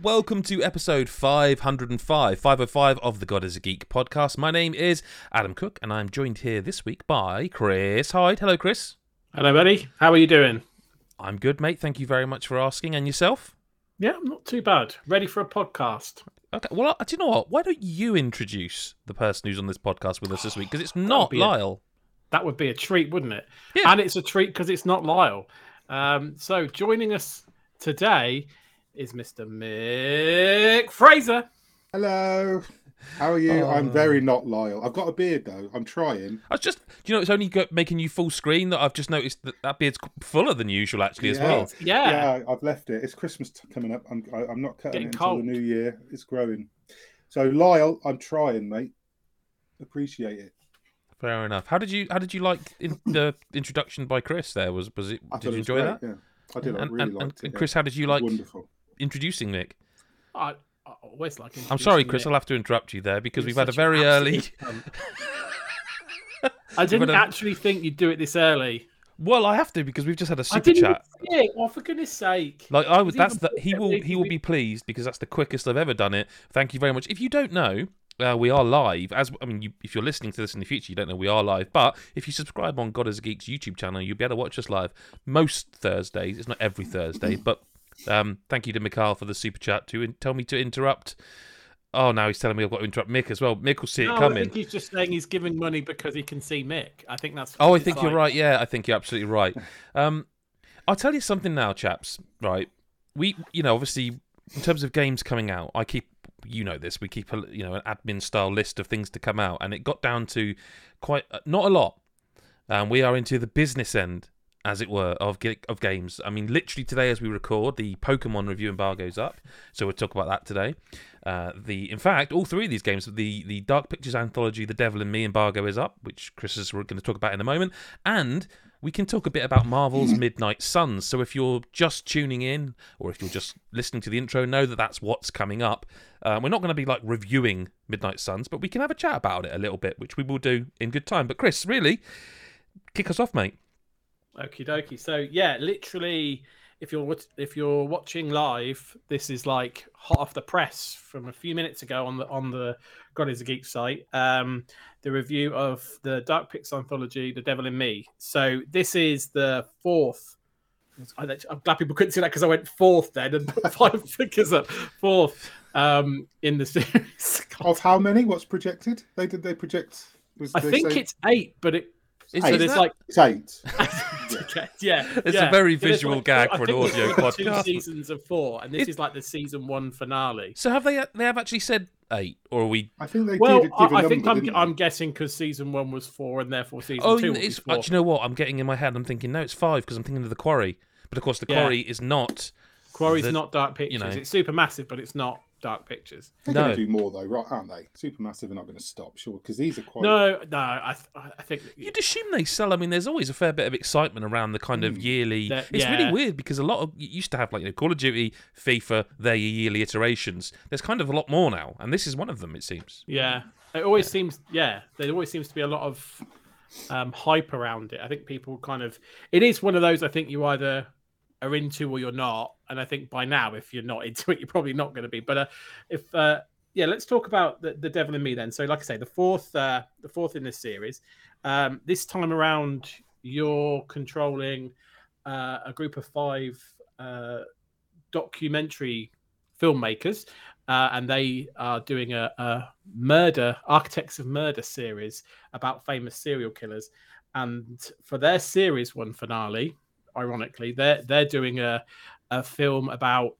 and welcome to episode 505, 505 of the God is a Geek podcast. My name is Adam Cook, and I'm joined here this week by Chris Hyde. Hello, Chris. Hello, buddy. How are you doing? I'm good, mate. Thank you very much for asking. And yourself? Yeah, I'm not too bad. Ready for a podcast. Okay. Well, uh, do you know what? Why don't you introduce the person who's on this podcast with us this week? Because it's not be a- Lyle. That would be a treat, wouldn't it? Yeah. And it's a treat because it's not Lyle. Um, so joining us today is Mr. Mick Fraser. Hello. How are you? Oh. I'm very not loyal. I've got a beard though. I'm trying. I was just, do you know, it's only making you full screen that I've just noticed that that beard's fuller than usual, actually, as well. Yeah. Yeah, I've left it. It's Christmas t- coming up. I'm I, I'm not cutting Getting it until cold. the new year. It's growing. So Lyle, I'm trying, mate. Appreciate it. Fair enough. How did you How did you like in, the introduction by Chris? There was was it? I Did thought you it was enjoy great, that? Yeah, I did. I And, really and, liked and, it. and yeah. Chris, how did you like Wonderful. Introducing Nick? I, I always like I'm sorry, Chris. Mick. I'll have to interrupt you there because You're we've had a very early. I didn't a- actually think you'd do it this early. Well, I have to because we've just had a super didn't chat. even see it. Oh, for goodness sake. Like I would. That's the he will he will be pleased because that's the quickest I've ever done it. Thank you very much. If you don't know, uh, we are live. As I mean, you, if you're listening to this in the future, you don't know we are live. But if you subscribe on God is a Geek's YouTube channel, you'll be able to watch us live most Thursdays. It's not every Thursday, but um, thank you to Mikhail for the super chat to in- tell me to interrupt. Oh, now he's telling me I've got to interrupt Mick as well. Mick will see it No, I coming. think he's just saying he's giving money because he can see Mick. I think that's. Oh, I think you're right. Yeah, I think you're absolutely right. Um, I'll tell you something now, chaps. Right, we, you know, obviously, in terms of games coming out, I keep, you know, this. We keep a, you know, an admin style list of things to come out, and it got down to quite uh, not a lot. Um, we are into the business end, as it were, of of games. I mean, literally today, as we record, the Pokemon review embargo's up, so we'll talk about that today. Uh, the in fact, all three of these games, the the Dark Pictures anthology, The Devil in Me embargo is up, which Chris is going to talk about in a moment, and we can talk a bit about Marvel's Midnight Suns. So if you're just tuning in, or if you're just listening to the intro, know that that's what's coming up. Uh, we're not going to be like reviewing Midnight Suns, but we can have a chat about it a little bit, which we will do in good time. But Chris, really, kick us off, mate. Okie dokie. So yeah, literally, if you're if you're watching live, this is like hot off the press from a few minutes ago on the on the God is a Geek site. Um, the review of the Dark Pix anthology, The Devil in Me. So this is the fourth. I- I'm glad people couldn't see that because I went fourth then and put five figures up. Fourth um, in the series. Of how many? What's projected? They did they project? Was I they think say- it's eight, but it. Is, so is there's like it's eight. okay, yeah, It's yeah. a very visual like- gag I for an think audio podcast. Two seasons of four, and this It- is like the season one finale. so have they? They have actually said eight, or are we? I think they Well, did give I, a I number, think I'm. I'm guessing because season one was four, and therefore season Oh, two will it's, be uh, do you know what? I'm getting in my head. I'm thinking no, it's five because I'm thinking of the quarry. But of course, the Yeah. quarry is not. Quarry's the- not Dark Pictures. know. It's Supermassive, but it's not Dark Pictures. They're No. going to do more though, right? Aren't they? Supermassive are not going to stop, sure, because these are quite. No, no, I, th- I think You'd assume they sell. I mean, there's always a fair bit of excitement around the kind of Mm. yearly. That- it's yeah. really weird because a lot of you used to have like you know, Call of Duty, FIFA, their yearly iterations. There's kind of a lot more now, and this is one of them. It seems. Yeah, it always seems. Yeah, there always seems to be a lot of um, hype around it. I think people kind of. It is one of those. I think you either are into or you're not. And I think by now, if you're not into it, you're probably not going to be. But uh, if uh, yeah, let's talk about the, the Devil in Me then. So, like I say, the fourth, uh, the fourth in this series. Um, this time around, you're controlling uh, a group of five uh, documentary filmmakers, uh, and they are doing a, a murder, Architects of Murder series about famous serial killers. And for their series one finale, ironically, they're they're doing a a film about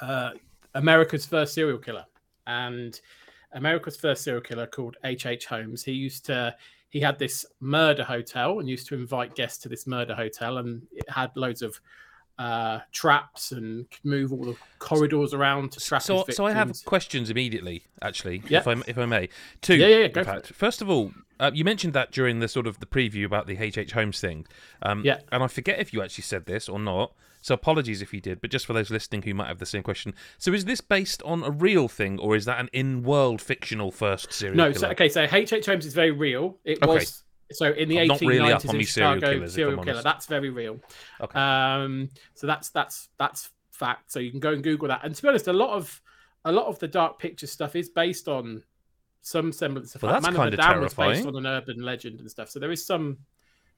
uh, America's first serial killer, and America's first serial killer called H. H. Holmes. He used to he had this murder hotel and used to invite guests to this murder hotel, and it had loads of uh, traps and could move all the corridors around to trap So, so I have questions immediately, actually, Yeah. if I if I may. Two, Yeah, yeah, yeah, fact. First of all, uh, you mentioned that during the sort of the preview about the HH. Holmes thing. Um, Yeah. And I forget if you actually said this or not. So apologies if you did, but just for those listening who might have the same question. So is this based on a real thing, or is that an in-world fictional first serial No, so, okay, so HH. Holmes is very real. It Okay. was so in the I'm not 1890s really in me serial Chicago, killers, serial killer. That's very real. Okay. Um, so that's that's that's fact. So you can go and Google that. And to be honest, a lot of a lot of the dark picture stuff is based on some semblance of Well, fact. that's Man of Medan was based on an urban legend and stuff. So there is some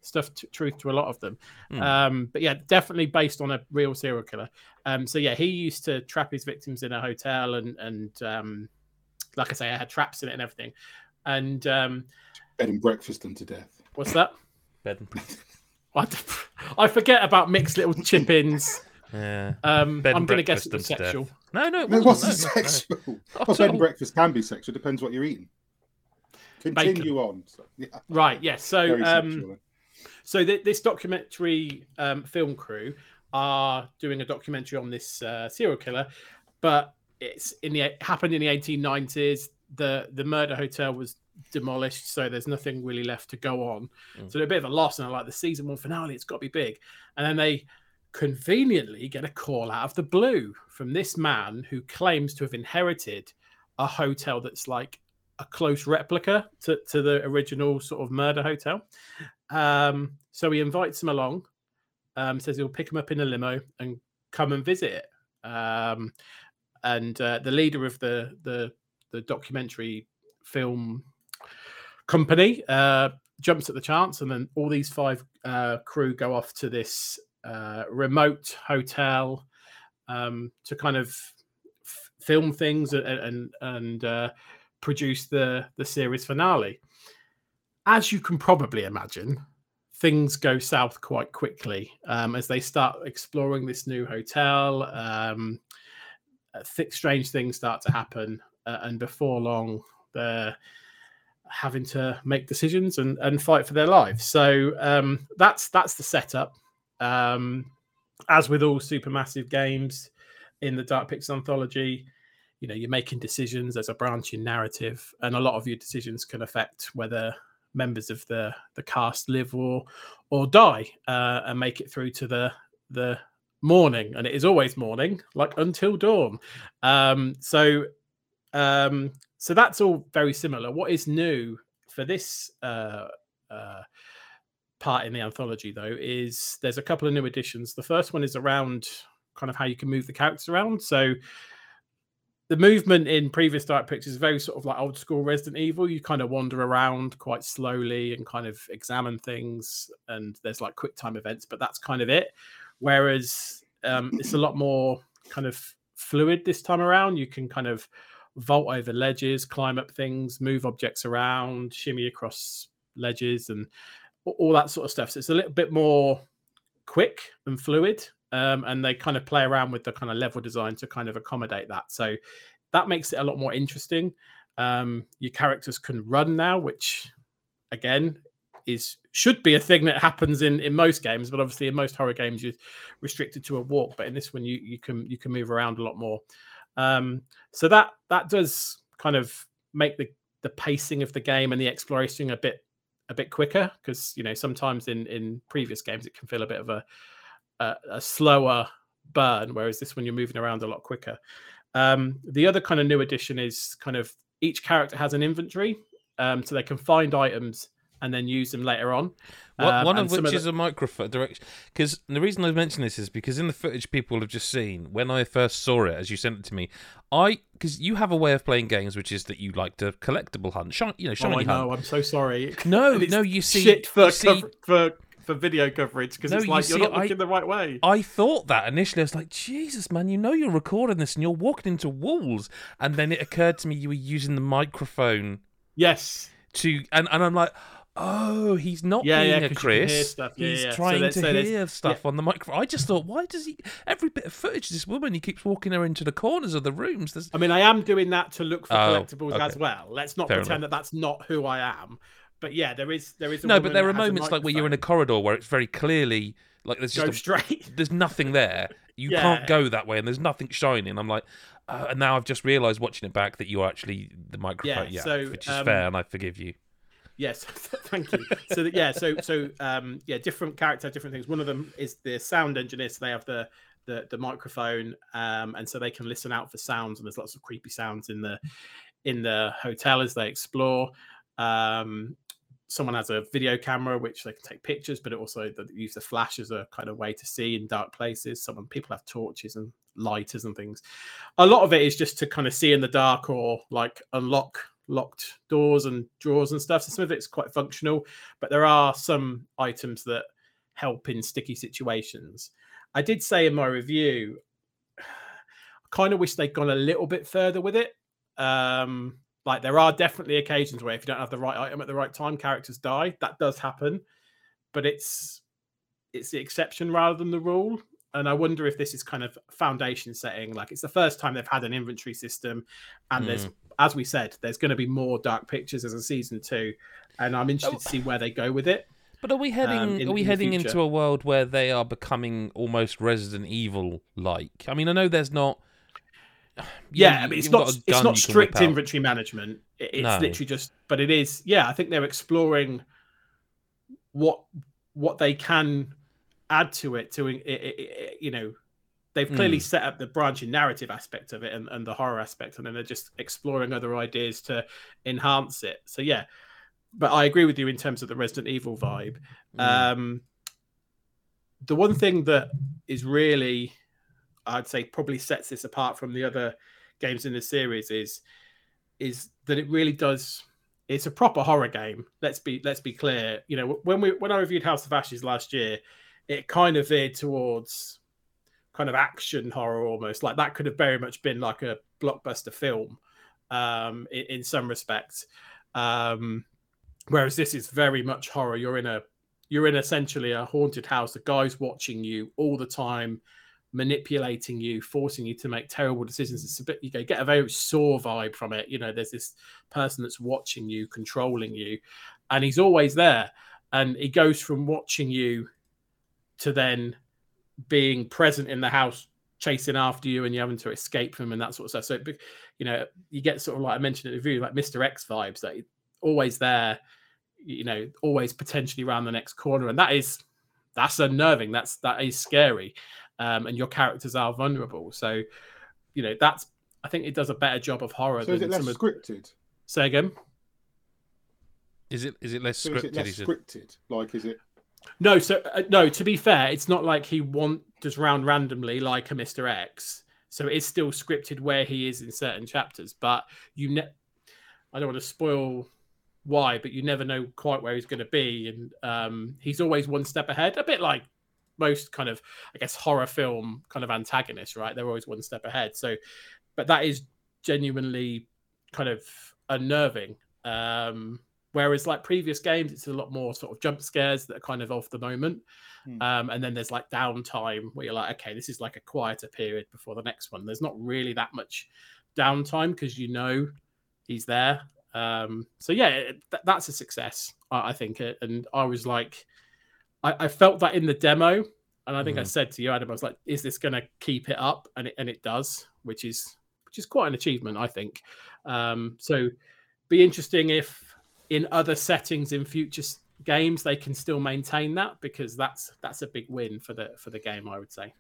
stuff t- truth to a lot of them. Hmm. Um, but yeah, definitely based on a real serial killer. Um, so yeah, he used to trap his victims in a hotel and and um, like I say, I had traps in it and everything. And um, Bed and breakfast them to death. what's that? Bed and- I, I forget about mixed little chip-ins. yeah. Um, Bed I'm going to guess it breakfast them to death. sexual. No, no, it No, wasn't. what's No, no, no. sexual? Not Well, at bed and breakfast can be sexual. Depends what you're eating. Continue on. So, yeah, Right. Yes. So um. So th- this documentary um, film crew are doing a documentary on this uh, serial killer, but it's in the it happened in the 1890s. The the murder hotel was demolished, so there's nothing really left to go on. Mm. So they're a bit of a loss, and they're like the season one finale, it's got to be big. And then they conveniently get a call out of the blue from this man who claims to have inherited a hotel that's like a close replica to, to the original sort of murder hotel. Um, so he invites him along, um, says he'll pick him up in a limo and come and visit it. Um, and uh, the leader of the the the documentary film company uh, jumps at the chance, and then all these five uh, crew go off to this uh, remote hotel um, to kind of f- film things and and, and uh, produce the the series finale. As you can probably imagine, things go south quite quickly um, as they start exploring this new hotel. Um, uh, th- strange things start to happen, uh, and before long, they're having to make decisions and, and fight for their lives. So um, that's that's the setup. Um, as with all supermassive games in the Dark Pictures anthology, you know you're making decisions. There's a branching narrative, and a lot of your decisions can affect whether members of the the cast live or or die uh, and make it through to the the morning and it is always morning like until dawn um so um so that's all very similar what is new for this uh uh part in the anthology though is there's a couple of new additions the first one is around kind of how you can move the characters around so the movement in previous Dark Pictures is very sort of like old school Resident Evil. You kind of wander around quite slowly and kind of examine things, and there's like quick time events, but that's kind of it. Whereas um, it's a lot more kind of fluid this time around. You can kind of vault over ledges, climb up things, move objects around, shimmy across ledges, and all that sort of stuff. So it's a little bit more quick and fluid um, and they kind of play around with the kind of level design to kind of accommodate that. So that makes it a lot more interesting. Um, your characters can run now, which again is should be a thing that happens in in most games, but obviously in most horror games you're restricted to a walk. But in this one, you you can you can move around a lot more. Um, so that that does kind of make the the pacing of the game and the exploration a bit a bit quicker because you know sometimes in in previous games it can feel a bit of a a, a slower burn, whereas this one you're moving around a lot quicker. Um, the other kind of new addition is kind of each character has an inventory, um, so they can find items and then use them later on. One, Um, one of some which the- is a microphone direction. Because the reason I mention this is because in the footage people have just seen, when I first saw it, as you sent it to me, I because you have a way of playing games, which is that you like to collectible hunt, shine, you know, Oh, shiny I hunt. know. I'm so sorry. No, no, you see, shit for you see- cover- for for video coverage because No, it's you like you're see, not I- looking the right way. I thought that initially. I was like, Jesus, man, you know you're recording this and you're walking into walls. And then it occurred to me you were using the microphone yes. to, and, and I'm like, oh, he's not Yeah, yeah, being a can hear Chris. stuff. Yeah, he's yeah. So trying there's- to so hear stuff on the microphone. I just thought, why does he? Every bit of footage, this woman, he keeps walking her into the corners of the rooms. There's, I mean, I am doing that to look for Oh, collectibles okay. as well. Let's not Fair pretend that that's not who I am. But yeah, there is there is. A no, but there are moments like where you're in a corridor where it's very clearly like there's just go a, straight. there's nothing there. You Yeah. can't go that way, and there's nothing shining. I'm like, uh, and now I've just realised watching it back that you are actually the microphone. Yeah, Yeah, so, which is um, fair, and I forgive you. Yes, thank you. So yeah, so so um, yeah, different character, different things. One of them is the sound engineer, so they have the the, the microphone, um, and so they can listen out for sounds. And there's lots of creepy sounds in the in the hotel as they explore. Um, someone has a video camera which they can take pictures, but it also they use the flash as a kind of way to see in dark places. Someone people have torches and lighters and things. A lot of it is just to kind of see in the dark or like unlock locked doors and drawers and stuff. So some of it's quite functional, but there are some items that help in sticky situations. I did say in my review, I kind of wish they'd gone a little bit further with it. Um, like there are definitely occasions where if you don't have the right item at the right time, characters die. That does happen, but it's it's the exception rather than the rule. And I wonder if this is kind of foundation setting. Like it's the first time they've had an inventory system, and mm. there's, as we said, there's going to be more dark pictures as a season two, and I'm interested oh. to see where they go with it. But are we heading? Um, in, are we heading into a world where they are becoming almost Resident Evil like? I mean, I know there's not yeah, I mean, it's not it's not strict inventory management. It's no. literally just, but it is. Yeah, I think they're exploring what what they can add to it. To you know, they've clearly mm. set up the branching narrative aspect of it and, and the horror aspect, and then they're just exploring other ideas to enhance it. So yeah, but I agree with you in terms of the Resident Evil vibe. Mm. Um, the one thing that is really I'd say probably sets this apart from the other games in the series is is that it really does it's a proper horror game let's be let's be clear you know when we when i reviewed house of ashes last year it kind of veered towards kind of action horror almost like that could have very much been like a blockbuster film um in, in some respects um whereas this is very much horror you're in a you're in essentially a haunted house the guy's watching you all the time manipulating you, forcing you to make terrible decisions. It's a bit you get a very Saw vibe from it. You know, there's this person that's watching you, controlling you, and he's always there. And he goes from watching you to then being present in the house, chasing after you, and you having to escape from him and that sort of stuff. So, you know, you get sort of like I mentioned in the review, like Mr. X vibes that always there, you know, always potentially around the next corner, and that is that's unnerving. That's that is scary um, and your characters are vulnerable. So, you know, that's I think it does a better job of horror. So is it less of... scripted? Say again. Is it is it less so scripted? Is it less scripted? Like, is it? No, so uh, no. To be fair, it's not like he wanders around randomly like a Mister X. So it is still scripted where he is in certain chapters, but you ne- I don't want to spoil why, but you never know quite where he's going to be, and um, he's always one step ahead. A bit like most kind of I guess horror film kind of antagonists, right? They're always one step ahead. So, but that is genuinely kind of unnerving. Um, whereas like previous games, it's a lot more sort of jump scares that are kind of off the moment. Hmm. Um, and then there's like downtime where you're like, okay, this is like a quieter period before the next one. There's not really that much downtime because you know he's there. Um, so yeah, th- that's a success, I, I think. And I was like, I, I felt that in the demo, and I think mm. I said to you, Adam, I was like, "Is this going to keep it up?" And it and it does, which is which is quite an achievement, I think. Um, so, be interesting if in other settings in future games they can still maintain that because that's that's a big win for the for the game, I would say.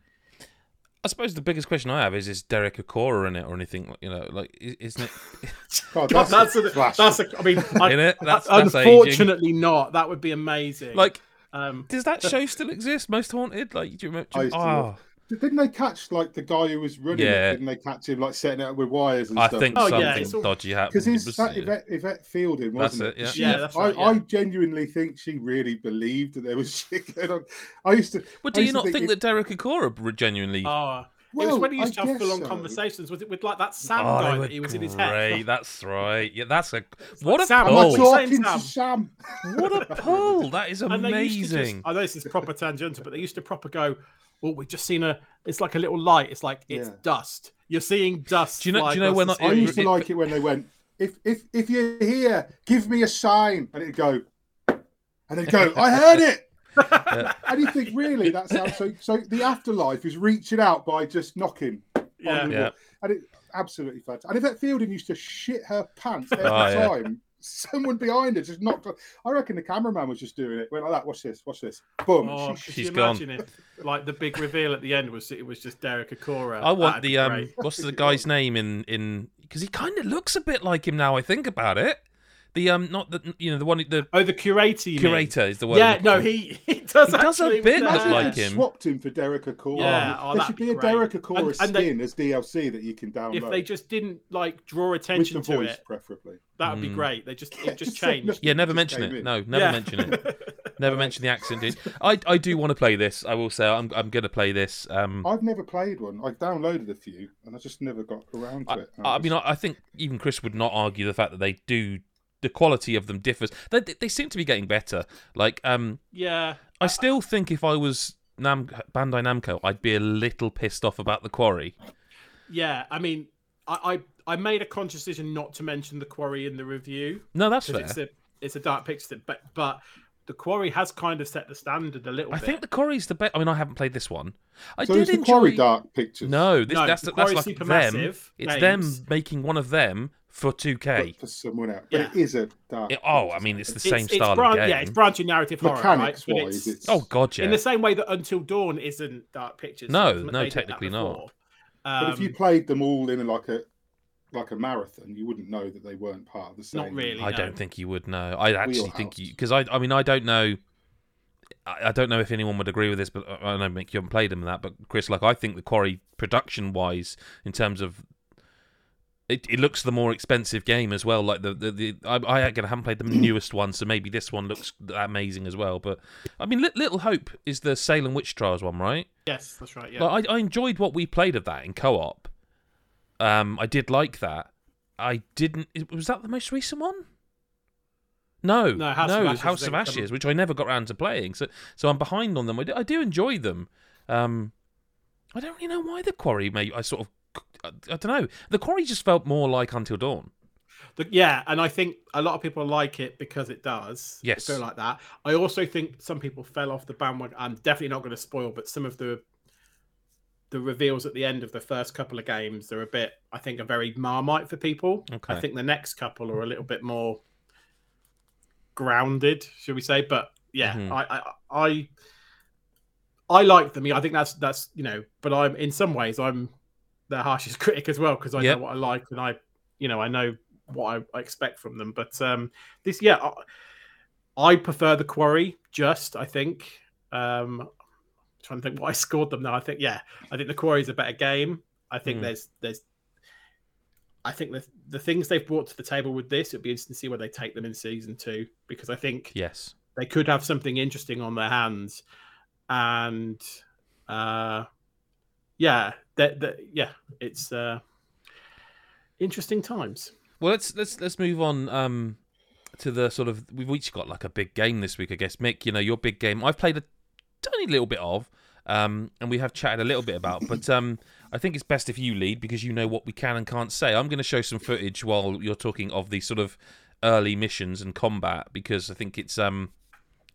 I suppose the biggest question I have is: Is Derek Acorah in it or anything? You know, like isn't it? God, that's, that's, a, that's a, I mean, I, in it? That's, that's unfortunately aging. not. That would be amazing. Like um, Does that show still exist? Most Haunted? Like, do you remember? Do you, oh. Didn't they catch like the guy who was running yeah. it? Didn't they catch him like setting it up with wires and I stuff? think oh, something yeah, all... dodgy happened. Because his that yeah. Yvette, Yvette Fielding wasn't that's it? Yeah, yeah that's right, I, I, genuinely think she really believed that there was shit going on. I used to. Well, do you not think, think that Derek Acorah genuinely? Oh, well, it was when he used to have full on so. conversations with it, with like that Sam oh, guy that he was great. in his head. That's right. Yeah, that's a what like a Sam, pull. talking to Sam. What a pull! That is amazing. Just, I know this is proper tangential, but they used to proper go. Oh, we've just seen a. It's like a little light. It's like it's yeah. dust. You're seeing dust. Do you know? Do you know when I, I used to like it when they went. If if if you're here, give me a sign, and it'd go, and they'd go. I heard it yeah. And you think, really, that's how. So, so the afterlife is reaching out by just knocking. Yeah, yeah. And it absolutely fantastic. And if that Fielding used to shit her pants every oh, time, yeah. Someone behind her just knocked. I reckon the cameraman was just doing it. Went like that. Watch this. Watch this. Boom. Oh, she, she's gone. It? Like the big reveal at the end was it was just Derek Acorah. I want That'd the um. What's the guy's name in in? Because he kind of looks a bit like him now. I think about it. The um, not the you know the one the Oh, the curator. You mean? curator is the one. Yeah, no, he he does. He does a bit look like him. Swapped him for Derek Acorah. Yeah, oh, there that'd should be be a. Derek Acorah And- and they- skin as DLC that you can download. If they just didn't like draw with attention the to voice, it, preferably. that would be Mm. great. They just it just just changed. Yeah, never mention it. in. No, never Yeah. mention it. Never mention the accent, dude. I I do want to play this. I will say I'm I'm gonna play this. Um, I've never played one. I downloaded a few, and I just never got around to I, it. I mean, I, I think even Chris would not argue the fact that they do. The quality of them differs. They, they seem to be getting better. Like, um, yeah, I still think if I was Nam Bandai Namco, I'd be a little pissed off about the quarry. yeah. I mean, I, I I made a conscious decision not to mention the quarry in the review No, that's fair. it's a it's a dark picture, but but the quarry has kind of set the standard a little bit. I bit. think the quarry's the best. I mean, I haven't played this one. I so did is the enjoy. Quarry Dark Pictures? No, this, No, that's the that's Quarry's like them. Supermassive It's games. them making one of them for 2K. for someone else. But Yeah. it is a dark. It- oh, I mean, it's the it's, same it's style bran- of game. Yeah, it's branching narrative horror, Mechanics right? But wise, it's, it's oh god, yeah. in the same way that Until Dawn isn't dark pictures. No, They no, technically not. before. But if you Um, played them all in like a like a marathon, you wouldn't know that they weren't part of the same. Not really. I no. don't think you would know. I actually think you because I I mean I don't know. I, I don't know if anyone would agree with this, but I I know Mick, you haven't played them that. But Chris, like I think the Quarry production wise, in terms of it, it looks the more expensive game as well. Like the the, the I, I again haven't played the newest one, so maybe this one looks amazing as well. But I mean, Lit- Little Hope is the Salem Witch Trials one, right? Yes, that's right. Yeah. Like, I, I enjoyed what we played of that in co-op. Um, I did like that. I didn't. Was that the most recent one? No, No, House of Ashes, House of Ashes, which I never got around to playing. So, so I'm behind on them. I do, I do enjoy them. Um, I don't really know why the Quarry. Mate, I sort of, I, I don't know. The Quarry just felt more like Until Dawn. The- yeah, and I think a lot of people like it because it does. Yes. Go like that. I also think some people fell off the bandwagon. I'm definitely not going to spoil, but some of the the reveals at the end of the first couple of games they're a bit, I think, are very marmite for people. Okay. I think the next couple are a little bit more grounded, should we say? But yeah, Mhm. I, I I I like them. I think that's that's you know, but I'm in some ways I'm their harshest critic as well because I Yep. know what I like and I you know I know what I, I expect from them. But um this yeah, I, I prefer the quarry. Just I think um trying to think what I scored them now. I think yeah, I think the quarry is a better game. I think Hmm. there's there's I think the the things they've brought to the table with this, it'd be interesting to see where they take them in season two because I think Yes. they could have something interesting on their hands, and uh, yeah, that that yeah, it's uh, interesting times. Well, let's let's let's move on um, to the sort of we've each got like a big game this week, I guess. Mick, you know your big game. I've played a tiny little bit of, um, and we have chatted a little bit about. But um, I think it's best if you lead because you know what we can and can't say. I'm going to show some footage while you're talking of the sort of early missions and combat because I think it's um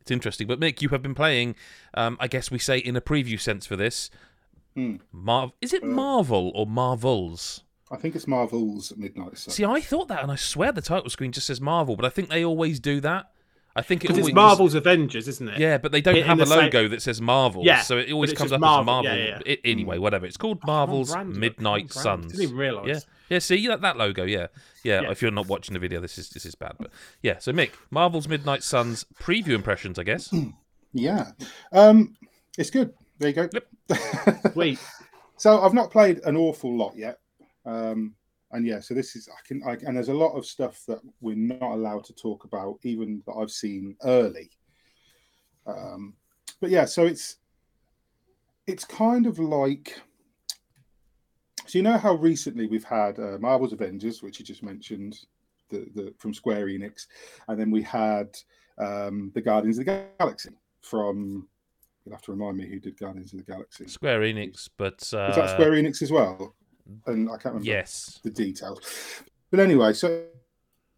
it's interesting. But Mick, you have been playing. Um, I guess we say in a preview sense for this. Hmm. Marv, is it Marvel or Marvels? I think it's Marvel's Midnight Sun. See, I thought that, and I swear the title screen just says Marvel, but I think they always do that. I think it Because always it's Marvel's Avengers, isn't it? yeah, but they don't In- in have a the same- logo that says Marvel. Yeah, so it always comes up Marvel. as Marvel. Yeah, yeah. I- anyway, whatever. It's called Oh, Marvel's branded. Midnight I'm. Suns. Didn't even realise. Yeah, yeah. See that, that logo? Yeah. yeah, Yeah. If you're not watching the video, this is this is bad. But yeah. So Mick, Marvel's Midnight Suns preview impressions, I guess. Yeah, um, it's good. There you go. Sweet. so I've not played an awful lot yet, um, and yeah, so this is I can I, and there's a lot of stuff that we're not allowed to talk about, even that I've seen early. Um, but yeah, so it's it's kind of like so you know how recently we've had uh, Marvel's Avengers, which you just mentioned, the, the from Square Enix, and then we had um, the Guardians of the Galaxy from. You'll have to remind me who did Guardians of the Galaxy. Square Enix, but uh, Was that Square Enix as well? And I can't remember Yes. the details. But anyway, so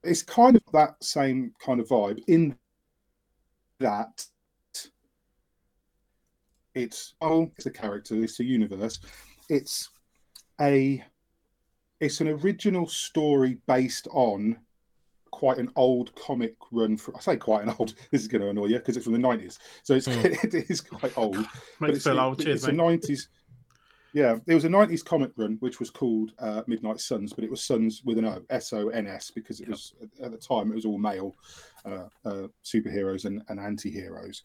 it's kind of that same kind of vibe in that it's oh, it's a character, it's a universe, it's a it's an original story based on quite an old comic run for I say quite an old this is going to annoy you because it's from the 90s so it's Hmm. it is quite old but it's, old. Cheers, it's a mate. 90s Yeah, it was a '90s comic run which was called uh, Midnight Suns, but it was Suns with an O, S O N S, because it was at the time it was all male uh, uh, superheroes and, and anti-heroes.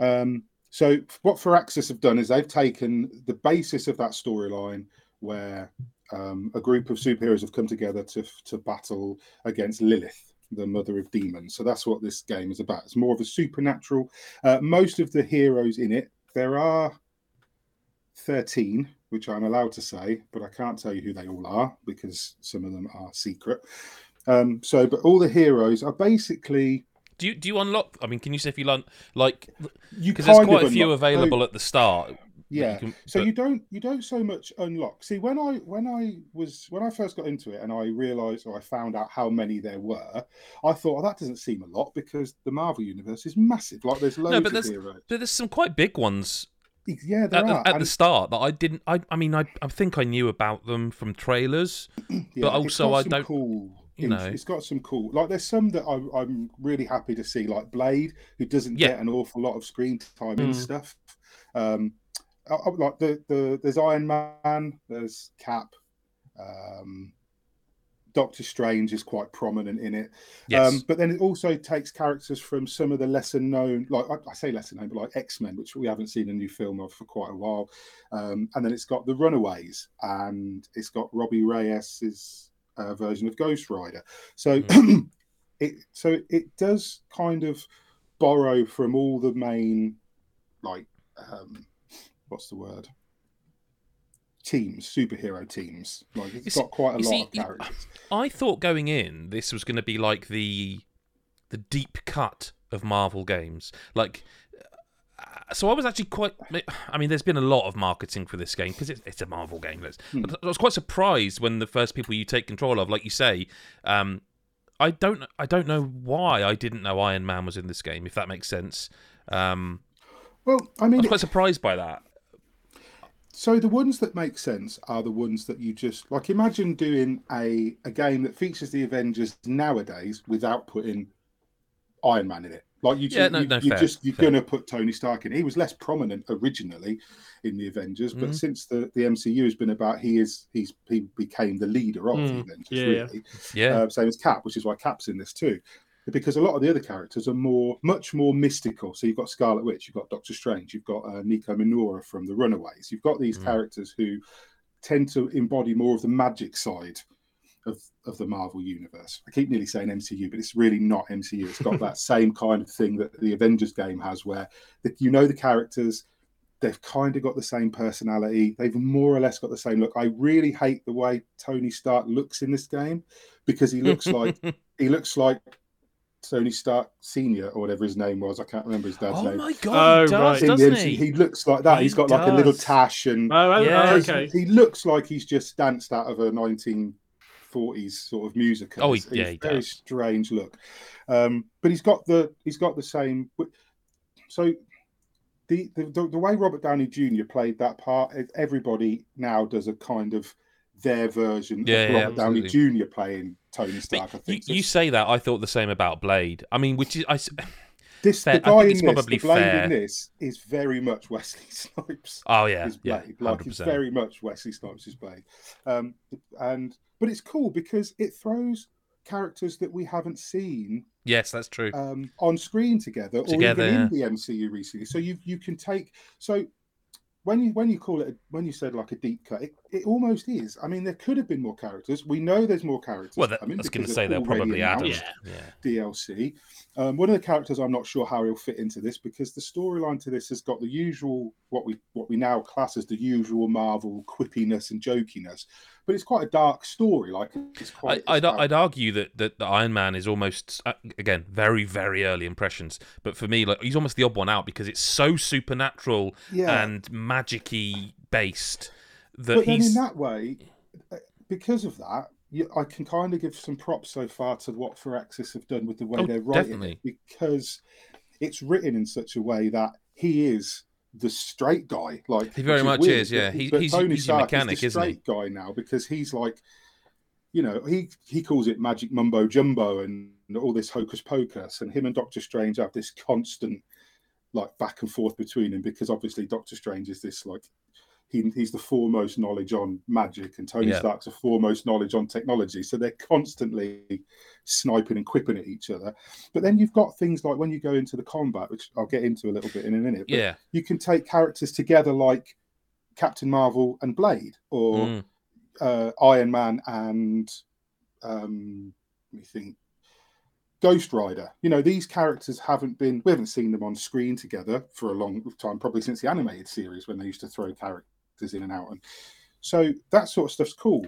Um, so what Firaxis have done is they've taken the basis of that storyline where um, a group of superheroes have come together to to battle against Lilith, the mother of demons. So that's what this game is about. It's more of a supernatural. Uh, most of the heroes in it, there are 13, which I'm allowed to say, but I can't tell you who they all are because some of them are secret. Um, so, but all the heroes are basically. Do you do you unlock? I mean, can you say if you learn like You because there's quite a few unlock- so- available at the start. that you Yeah. can- so but- you don't you don't so much unlock. See, when I when I was when I first got into it and I realised or I found out how many there were, I thought, oh, that doesn't seem a lot because the Marvel universe is massive. Like there's loads but of there's- heroes. but there's some quite big ones Yeah, there at, the, are. at and- the start that I didn't. I I mean, I I think I knew about them from trailers. Yeah, but it's also got I some don't- Cool, you know. it's got some cool. Like there's some that I'm, I'm really happy to see, like Blade, who doesn't Yeah. get an awful lot of screen time in Mm. stuff. Um, I, I- like the the there's Iron Man, there's Cap, um, Doctor Strange is quite prominent in it. Yes. Um, but then it also takes characters from some of the lesser known, like I, I say lesser known, but like X Men, which we haven't seen a new film of for quite a while. Um, and then it's got the Runaways, and it's got Robbie Reyes's uh, version of Ghost Rider. So it so it does kind of borrow from all the main, like, um, what's the word? Teams, superhero teams. Like it's see- got quite a lot see, of characters. I thought going in, this was going to be like the the deep cut of Marvel games. Like, uh, so I was actually quite. I mean, there's been a lot of marketing for this game because it's, it's a Marvel game. Let's, Hmm. but I was quite surprised when the first people you take control of, like you say, um, I don't. I don't know why I didn't know Iron Man was in this game. If that makes sense. Um, Well, I mean, I was quite surprised by that. So the ones that make sense are the ones that you just like. Imagine doing a a game that features the Avengers nowadays without putting Iron Man in it. Like you, Yeah, ju- no- you, no, you fair, just you're fair. gonna put Tony Stark in. He was less prominent originally in the Avengers, but Mhm. since the the MCU has been about, he is he's he became the leader of the Mm, Avengers. yeah, yeah. really, Yeah. uh, same as Cap, which is why Cap's in this too. Because a lot of the other characters are more, much more mystical. So you've got Scarlet Witch, you've got Doctor Strange, you've got uh, Nico Minoru from the Runaways. You've got these Mm. characters who tend to embody more of the magic side of, of the Marvel universe. I keep nearly saying MCU, but it's really not MCU. It's got that same kind of thing that the Avengers game has, where the, you know the characters, they've kind of got the same personality. They've more or less got the same look. I really hate the way Tony Stark looks in this game because he looks like he looks like Tony Stark Senior or whatever his name was. I can't remember his dad's oh name. Oh my god, Oh, he does, right. Doesn't he? he looks like that. He He's got like a little tash and Oh, oh, Yeah. oh, he- okay. he looks like he's just danced out of a 1940s sort of musical. Oh, he- It's- yeah, it's he very does. strange look. Um, but he's got the he's got the same. So the, the the the way Robert Downey Jr. played that part, everybody now does a kind of their version Yeah, of yeah, Robert Downey. Jr. playing Tony Stark. I But you, think you So say that I thought the same about Blade. I mean, which is I, this fair. the I guy think in this, probably the Blade fair. in this is very much Wesley Snipes. oh yeah, yeah, blade. like it's very much Wesley Snipes' blade. Um, and but it's cool because it throws characters that we haven't seen Yes, that's true. um, on screen together, or Together, even in the MCU recently. So you you can take so when you when you call it a, when you said like a deep cut, it, it almost is. I mean, there could have been more characters. We know there's more characters. well, that, I coming was going to say they'll probably add them. announced. Yeah. Yeah. DLC. Um, one of the characters I'm not sure how he'll fit into this because the storyline to this has got the usual what we what we now class as the usual Marvel quippiness and jokiness, but it's quite a dark story. Like it's I, quite. I'd, it's about- I'd argue that, that the Iron Man is almost uh, again very very early impressions, but for me like he's almost the odd one out because it's so supernatural yeah, and magicy based that but he's in that way, uh, because of that. I can kind of give some props so far to what Firaxis have done with the way Oh, they're writing definitely. it because it's written in such a way that he is the straight guy. Like He very much weird, is, yeah. but- He- but he's- Tony he's Stark mechanic, is the isn't he? straight guy now because he's like, you know, he he calls it magic mumbo jumbo and all this hocus pocus, and him and Doctor Strange have this constant like back and forth between them because obviously Doctor Strange is this like he, he's the foremost knowledge on magic, and Tony Yeah. Stark's the foremost knowledge on technology. So they're constantly sniping and quipping at each other. But then you've got things like when you go into the combat, which I'll get into a little bit in a minute. But Yeah. you can take characters together like Captain Marvel and Blade, or Mm. uh, Iron Man and um, let me think, Ghost Rider. You know, these characters haven't been, we haven't seen them on screen together for a long time, probably since the animated series when they used to throw characters in and out. And so that sort of stuff's cool.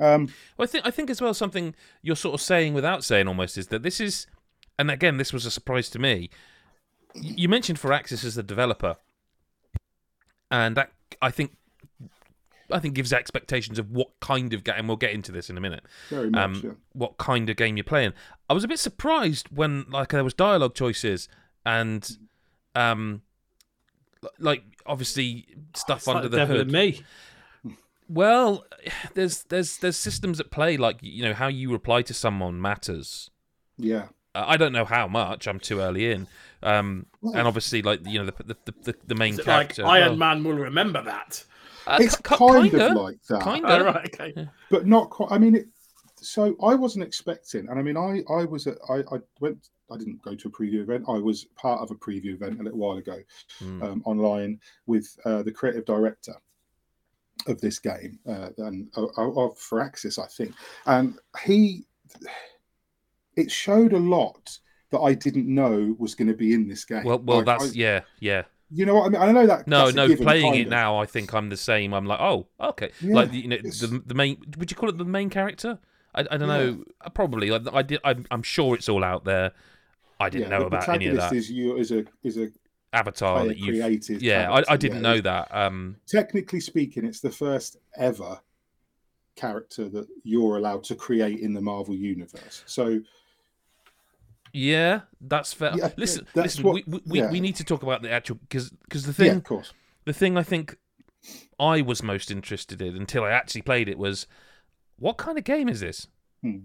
Um, Well, I think I think as well something you're sort of saying without saying almost is that this is, and again this was a surprise to me. You mentioned Firaxis as the developer, and that I think I think gives expectations of what kind of game. We'll get into this in a minute. very much. Um, yeah. what kind of game you're playing. I was a bit surprised when like there was dialogue choices and um like obviously stuff It's like under the devil hood. me. Well, there's there's there's systems at play like you know how you reply to someone matters. Yeah. Uh, I don't know how much. I'm too early in. Um, and obviously, like you know, the the, the, the main Is it like character. Iron well, Man will remember that? uh, it's ki- kind kinda, of like that. kinda. Oh, right, okay. but not quite. I mean, it, so I wasn't expecting, and I mean, I I was at, I I went. I didn't go to a preview event. I was part of a preview event a little while ago Mm. um, online with uh, the creative director of this game uh, and of, of Firaxis, I think, and he. It showed a lot that I didn't know was going to be in this game. Well, well, Like, that's I- yeah, yeah. you know what I mean. I know that. No, no. given, Playing it of. now, I think I'm the same. I'm like, oh, okay. Yeah, like you know, the the main. Would you call it the main character? I, I don't Yeah. know. Uh, Probably. Like, I did. I'm, I'm sure it's all out there. I didn't Yeah, know about any of that Is you is a is a avatar that you. created. Yeah, I, character, I didn't yeah. know that. Um, Technically speaking, it's the first ever character that you're allowed to create in the Marvel universe. So yeah, that's fair. Yeah, listen, that's listen. what- we, we, yeah. we need to talk about the actual because because the yeah, thing of course. the thing I think I was most interested in until I actually played it was what kind of game is this? Hmm.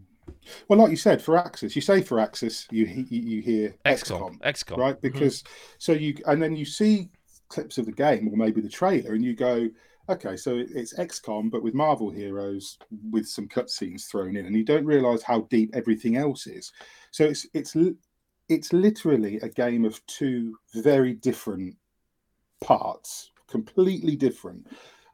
Well, like you said, Firaxis, you say Firaxis, you you, you hear XCOM. XCOM, right? Hmm. Because so you and then you see clips of the game or maybe the trailer, and you go, okay, so it's XCOM, but with Marvel heroes with some cutscenes thrown in, and you don't realize how deep everything else is. So it's it's it's literally a game of two very different parts, completely different.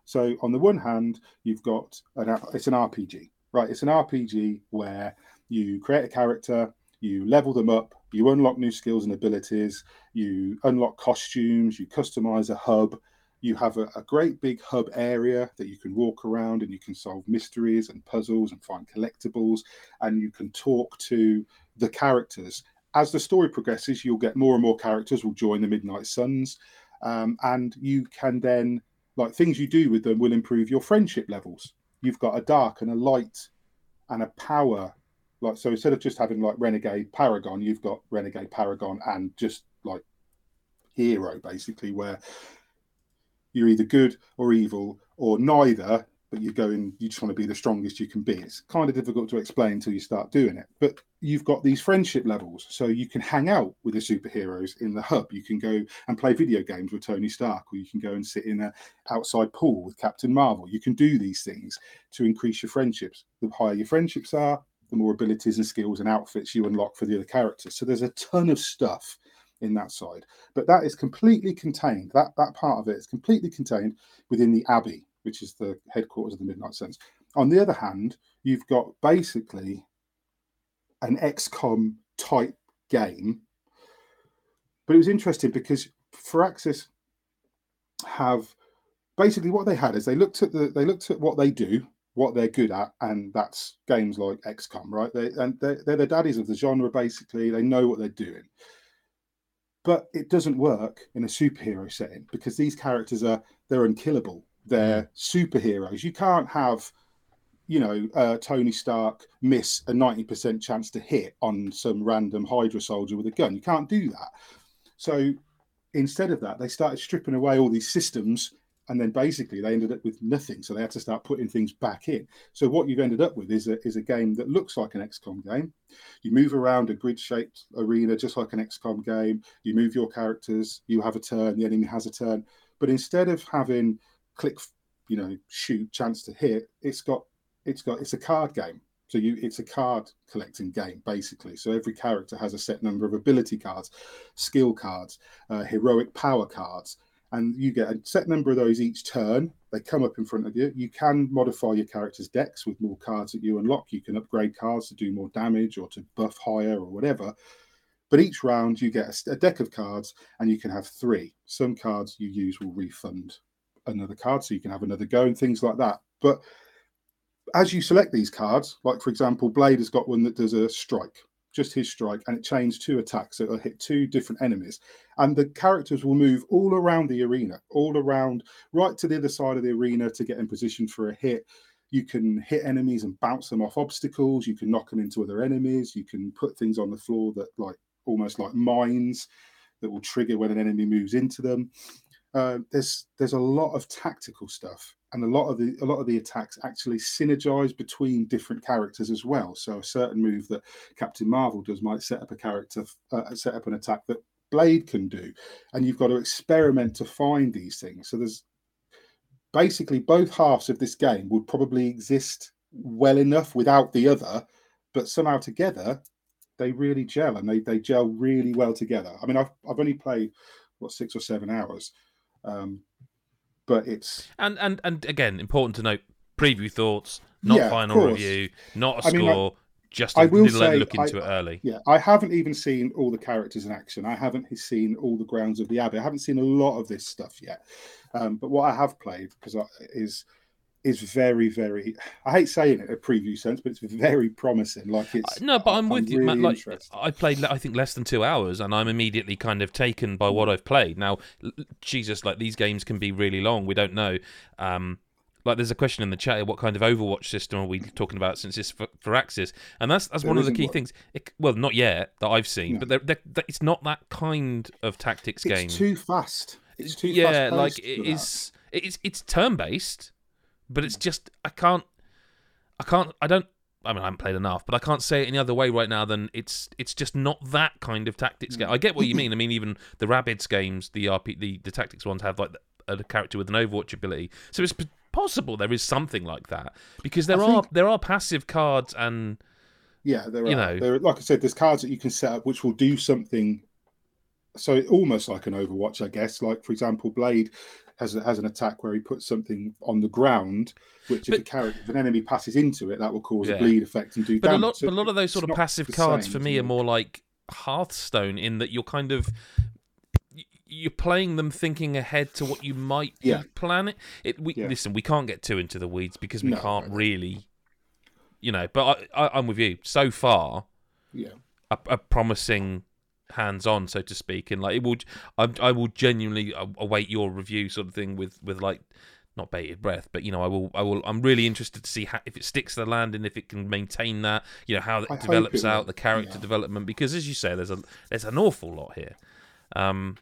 So on the one hand, you've got an it's an RPG, right? It's an RPG where you create a character, you level them up, you unlock new skills and abilities, you unlock costumes, you customize a hub. You have a, a great big hub area that you can walk around and you can solve mysteries and puzzles and find collectibles, and you can talk to the characters. As the story progresses, you'll get more and more characters will join the Midnight Suns, um, and you can then like things you do with them will improve your friendship levels. You've got a dark and a light and a power. Like so, instead of just having like Renegade Paragon, you've got Renegade Paragon and just like hero, basically, where you're either good or evil or neither, but you're going, you just want to be the strongest you can be. It's kind of difficult to explain until you start doing it. But you've got these friendship levels, so you can hang out with the superheroes in the hub. You can go and play video games with Tony Stark, or you can go and sit in a outside pool with Captain Marvel. You can do these things to increase your friendships. The higher your friendships are, the more abilities and skills and outfits you unlock for the other characters. So there's a ton of stuff in that side, but that is completely contained. That that part of it is completely contained within the Abbey, which is the headquarters of the Midnight Suns. On the other hand, you've got basically an XCOM type game, but it was interesting because Firaxis have basically what they had is they looked at the they looked at what they do what they're good at, and that's games like XCOM, right? They and they're, they're the daddies of the genre. Basically, they know what they're doing, but it doesn't work in a superhero setting because these characters are they're unkillable. They're superheroes. You can't have, you know, uh, Tony Stark miss a ninety percent chance to hit on some random Hydra soldier with a gun. You can't do that. So instead of that, they started stripping away all these systems and then basically they ended up with nothing. So they had to start putting things back in. So what you've ended up with is a is a game that looks like an XCOM game. You move around a grid-shaped arena just like an XCOM game. You move your characters. You have a turn. The enemy has a turn. But instead of having click, you know, shoot, chance to hit. It's got it's got it's a card game. So you it's a card collecting game basically. So every character has a set number of ability cards, skill cards, uh, heroic power cards, and you get a set number of those each turn. They come up in front of you. You can modify your character's decks with more cards that you unlock. You can upgrade cards to do more damage or to buff higher or whatever. But each round you get a, a deck of cards and you can have three. Some cards you use will refund another card, so you can have another go and things like that. But as you select these cards, like for example, Blade has got one that does a strike just his strike, and it chains two attacks. So it'll hit two different enemies. And the characters will move all around the arena, all around, right to the other side of the arena to get in position for a hit. You can hit enemies and bounce them off obstacles. You can knock them into other enemies. You can put things on the floor that, like, almost like mines that will trigger when an enemy moves into them. Uh, there's there's a lot of tactical stuff and a lot of the a lot of the attacks actually synergize between different characters as well. So a certain move that Captain Marvel does might set up a character, uh, set up an attack that Blade can do, and you've got to experiment to find these things. So there's basically both halves of this game would probably exist well enough without the other, but somehow together they really gel and they they gel really well together. I mean, I've I've only played what six or seven hours. Um, but it's and and and again important to note preview thoughts not yeah, final review not a I score mean, just I will say, look into I, it early. Yeah, I haven't even seen all the characters in action. I haven't seen all the grounds of the Abbey. I haven't seen a lot of this stuff yet. Um, but what I have played because is is very, very. I hate saying it a preview sense, but it's very promising. Like it's no, but I'm with I'm you. Really like I played, I think less than two hours, and I'm immediately kind of taken by what I've played. Now, Jesus, like these games can be really long. We don't know. Um, like there's a question in the chat: what kind of Overwatch system are we talking about? Since it's Firaxis, and that's that's there one of the key one. things. It, well, not yet that I've seen, no. but they're, they're, it's not that kind of tactics it's game. It's too fast. It's too yeah, like it is. It's it's turn based but it's just I can't, I can't, I don't. I mean, I haven't played enough, but I can't say it any other way right now than it's it's just not that kind of tactics game. I get what you mean. I mean, even the Rabbids games, the RP, the, the tactics ones have like a character with an Overwatch ability, so it's possible there is something like that because there I are think... there are passive cards and yeah, there you are. Know, there, like I said, there's cards that you can set up which will do something. So almost like an Overwatch, I guess. Like for example, Blade has a, has an attack where he puts something on the ground, which if, a character, if an enemy passes into it, that will cause yeah. a bleed effect and do but damage. A lot, so but a lot of those sort of passive cards for me are more like Hearthstone in that you're kind of you're playing them thinking ahead to what you might yeah. be planning. It, we, yeah. Listen, we can't get too into the weeds because we no, can't no. really, you know. But I, I, am with you. So far, yeah, a, a promising hands on, so to speak, and like it will. I, I will genuinely await your review, sort of thing, with with like not bated breath, but you know, I will, I will, I'm really interested to see how, if it sticks to the land and if it can maintain that, you know, how it I develops out, the character yeah. development, because as you say, there's a, there's an awful lot here. Um,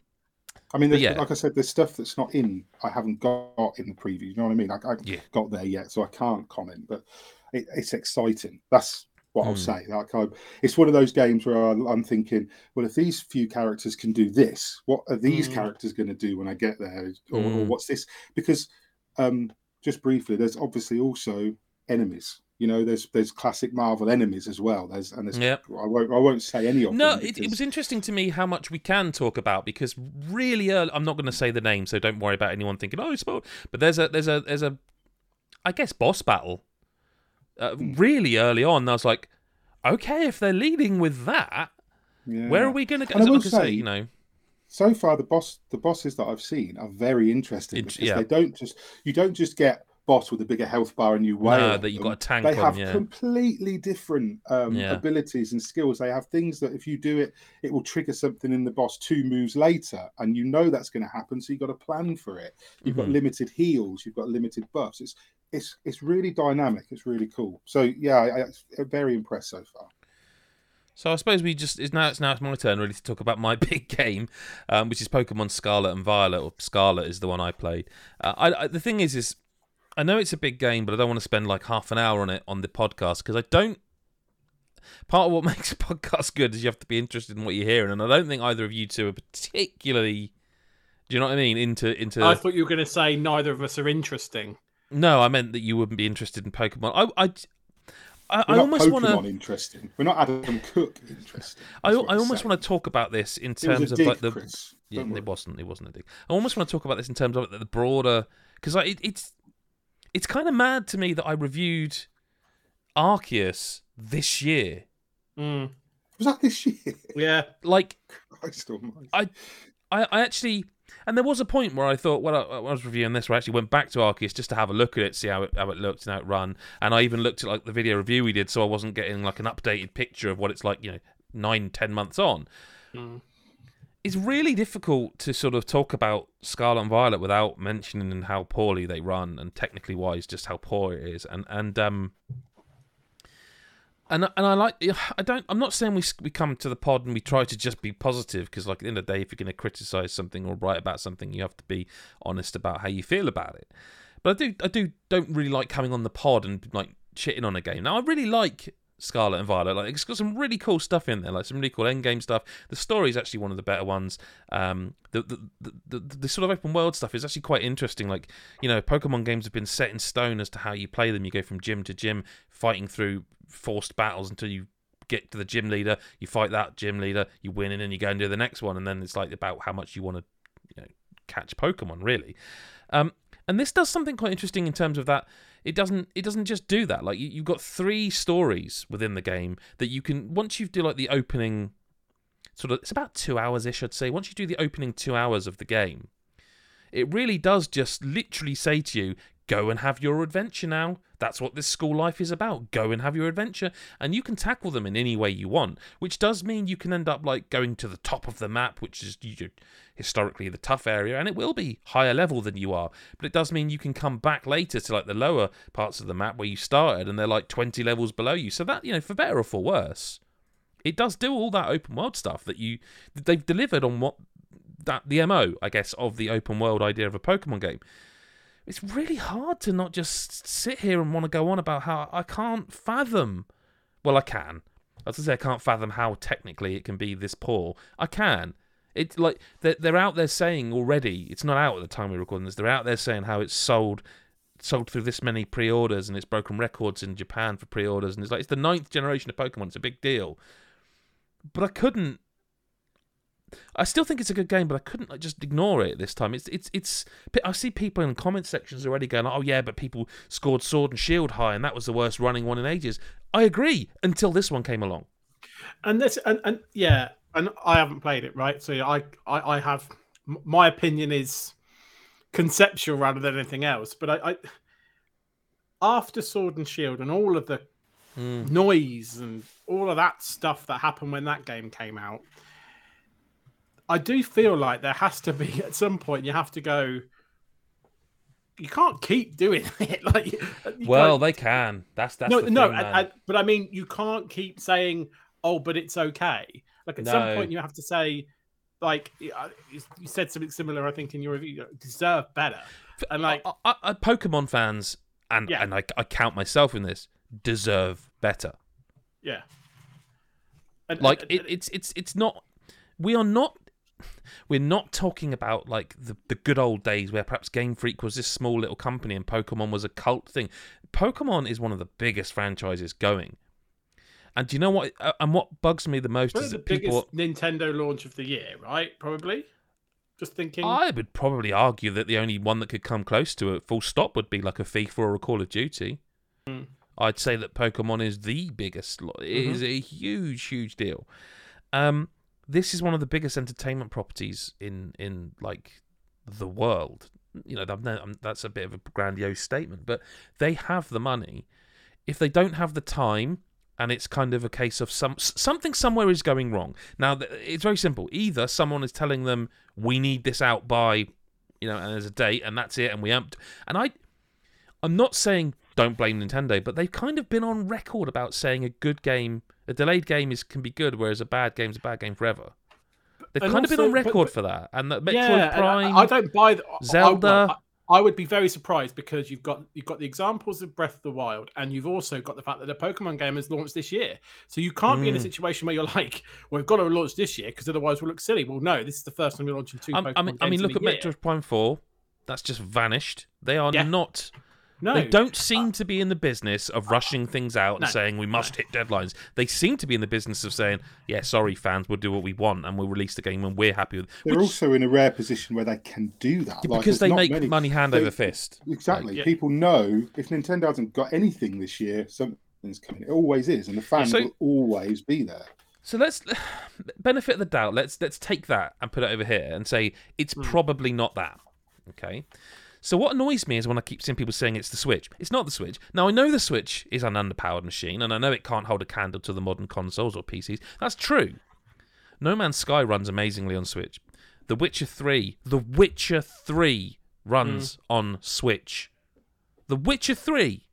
I mean, yeah. like I said, there's stuff that's not in, I haven't got in the preview. You know what I mean? I, I yeah. got there yet, so I can't comment, but it, it's exciting. That's what mm. I'll hmm. say. Like I, it's one of those games where I'm thinking, well, if these few characters can do this, what are these mm. characters going to do when I get there, or, mm. or hmm. what's this? Because um, just briefly, there's obviously also enemies. You know, there's there's classic Marvel enemies as well. There's and there's yep. I won't I won't say any of no, them. No, it, it, was interesting to me how much we can talk about because really early, I'm not going to say the name, so don't worry about anyone thinking oh, spoiled. But there's a there's a there's a I guess boss battle uh, really early on. I was like, okay, if they're leading with that, yeah. where are we going to go? I will say, say, you know, so far the boss the bosses that I've seen are very interesting because yeah. they don't just you don't just get boss with a bigger health bar and you wail. No, that you've got a tank. They on, have yeah. completely different um, yeah. abilities and skills. They have things that if you do it, it will trigger something in the boss two moves later, and you know that's going to happen. So you've got to plan for it. You've mm-hmm. got limited heals. You've got limited buffs. It's it's it's really dynamic. It's really cool. So yeah, I, I'm very impressed so far. So I suppose we just it's now it's now it's my turn really to talk about my big game, um, which is Pokemon Scarlet and Violet. Or Scarlet is the one I played. Uh, I, I, the thing is, is I know it's a big game, but I don't want to spend like half an hour on it on the podcast because I don't. Part of what makes a podcast good is you have to be interested in what you're hearing, and I don't think either of you two are particularly Do you know what I mean? Into into. I thought you were going to say neither of us are interesting. No, I meant that you wouldn't be interested in Pokemon. I, I, I, I We're almost not want Pokemon to. interesting. We're not Adam Cook interesting. I, I almost want to talk about this in It was terms a of dig, like the. Chris. Yeah, Don't worry. it wasn't. It wasn't a dig. I almost want to talk about this in terms of the, the broader because like, it, it's it's kind of mad to me that I reviewed Arceus this year. Mm, Was that this year? yeah. Like Christ almighty. I, I, I actually, and there was a point where I thought, well, I, when I was reviewing this, where I actually went back to Arceus just to have a look at it, see how it how it looked and how it run, and I even looked at like the video review we did, so I wasn't getting like an updated picture of what it's like, you know, nine, ten months on. Mm. It's really difficult to sort of talk about Scarlet and Violet without mentioning how poorly they run, and technically wise, just how poor it is, and and um. And, and I like I don't I'm not saying we we come to the pod and we try to just be positive because like at the end of the day if you're going to criticize something or write about something you have to be honest about how you feel about it. But I do I do don't really like coming on the pod and like shitting on a game. Now I really like Scarlet and Violet. Like it's got some really cool stuff in there, like some really cool end game stuff. The story is actually one of the better ones. Um, the the, the the the sort of open world stuff is actually quite interesting. Like you know, Pokemon games have been set in stone as to how you play them. You go from gym to gym, fighting through forced battles until you get to the gym leader. You fight that gym leader, you win, and then you go and do the next one. And then it's like about how much you want to, you know, catch Pokemon really. Um, and this does something quite interesting in terms of that it doesn't it doesn't just do that like you, you've got three stories within the game that you can once you do like the opening sort of it's about two hours ish i'd say once you do the opening two hours of the game it really does just literally say to you go and have your adventure now. That's what this school life is about. Go and have your adventure. And you can tackle them in any way you want which does mean you can end up like going to the top of the map which is historically the tough area and it will be higher level than you are. But it does mean you can come back later to like the lower parts of the map where you started and they're like 20 levels below you. So that you know for better or for worse it does do all that open world stuff that you they've delivered on what that the mo i guess of the open world idea of a pokemon game it's really hard to not just sit here and want to go on about how i can't fathom well i can. As i say i can't fathom how technically it can be this poor. I can. It's like they're, they're out there saying already it's not out at the time we're recording this they're out there saying how it's sold sold through this many pre-orders and it's broken records in japan for pre-orders and it's like it's the ninth generation of pokemon it's a big deal. But i couldn't I still think it's a good game, but I couldn't like, just ignore it this time. It's it's it's. I see people in the comment sections already going, "Oh yeah, but people scored Sword and Shield high, and that was the worst running one in ages." I agree until this one came along. And this, and, and yeah, and I haven't played it, right? So I, I, I have my opinion is conceptual rather than anything else. But I, I after Sword and Shield and all of the Mm. noise and all of that stuff that happened when that game came out, I do feel like there has to be at some point you have to go. You can't keep doing it. like, Well, they can. That's that's no, the no, thing, and- man. and- but I mean, you can't keep saying, "Oh, but it's okay." Like at some point, you have to say, like uh, you said something similar, I think, in your review. You deserve better, and like, I, I, I- Pokemon fans, and Yeah. and I, I count myself in this, deserve better. yeah, and, Like and- it, it's it's it's not. We are not. We're not talking about like the, the good old days where perhaps Game Freak was this small little company and Pokemon was a cult thing. Pokemon is one of the biggest franchises going. And do you know what? uh, And what bugs me the most Probably is the that people. biggest Nintendo launch of the year, right? Probably. Just thinking. I would probably argue that the only one that could come close to it, full stop, would be like a FIFA or a Call of Duty. Hmm. I'd say that Pokemon is the biggest. It Mm-hmm. is a huge, huge deal. Um, this is one of the biggest entertainment properties in in like the world. You know, that's a bit of a grandiose statement, but they have the money. If they don't have the time, and it's kind of a case of some something somewhere is going wrong. Now it's very simple. Either someone is telling them we need this out by, you know, and there's a date, and that's it, and we amped. And I, I'm not saying don't blame Nintendo, but they've kind of been on record about saying a good game, a delayed game is can be good, whereas a bad game's a bad game forever. They've And kind of been on record but- for that, and that Metroid yeah, and I- Prime, I, don't buy the Zelda, I, I would be very surprised because you've got you've got the examples of Breath of the Wild, and you've also got the fact that the Pokemon game has launched this year. So you can't be in a Mm. situation where you're like, "Well, we've got to launch this year because otherwise we'll look silly." Well, no, this is the first time we're launching two. Pokemon I mean, I mean, look at year. Metroid Prime Four. That's just vanished. They are Yeah. not. No, They don't seem uh, to be in the business of uh, rushing things out and No. saying we must hit deadlines. They seem to be in the business of saying, "Yeah, sorry, fans, we'll do what we want and we'll release the game when we're happy with." It. They're Which- also in a rare position where they can do that Like, because there's they not make many- money hand they- over fist. Exactly. yeah. People know if Nintendo hasn't got anything this year, something's coming. It always is, and the fans So- will always be there. So let's benefit of the doubt. Let's let's take that and put it over here and say it's hmm. probably not that. Okay. So what annoys me is when I keep seeing people saying it's the Switch. It's not the Switch. Now I know the Switch is an underpowered machine, and I know it can't hold a candle to the modern consoles or PCs. That's true. No Man's Sky runs amazingly on Switch. The Witcher Three, The Witcher Three runs hmm. on Switch. The Witcher Three.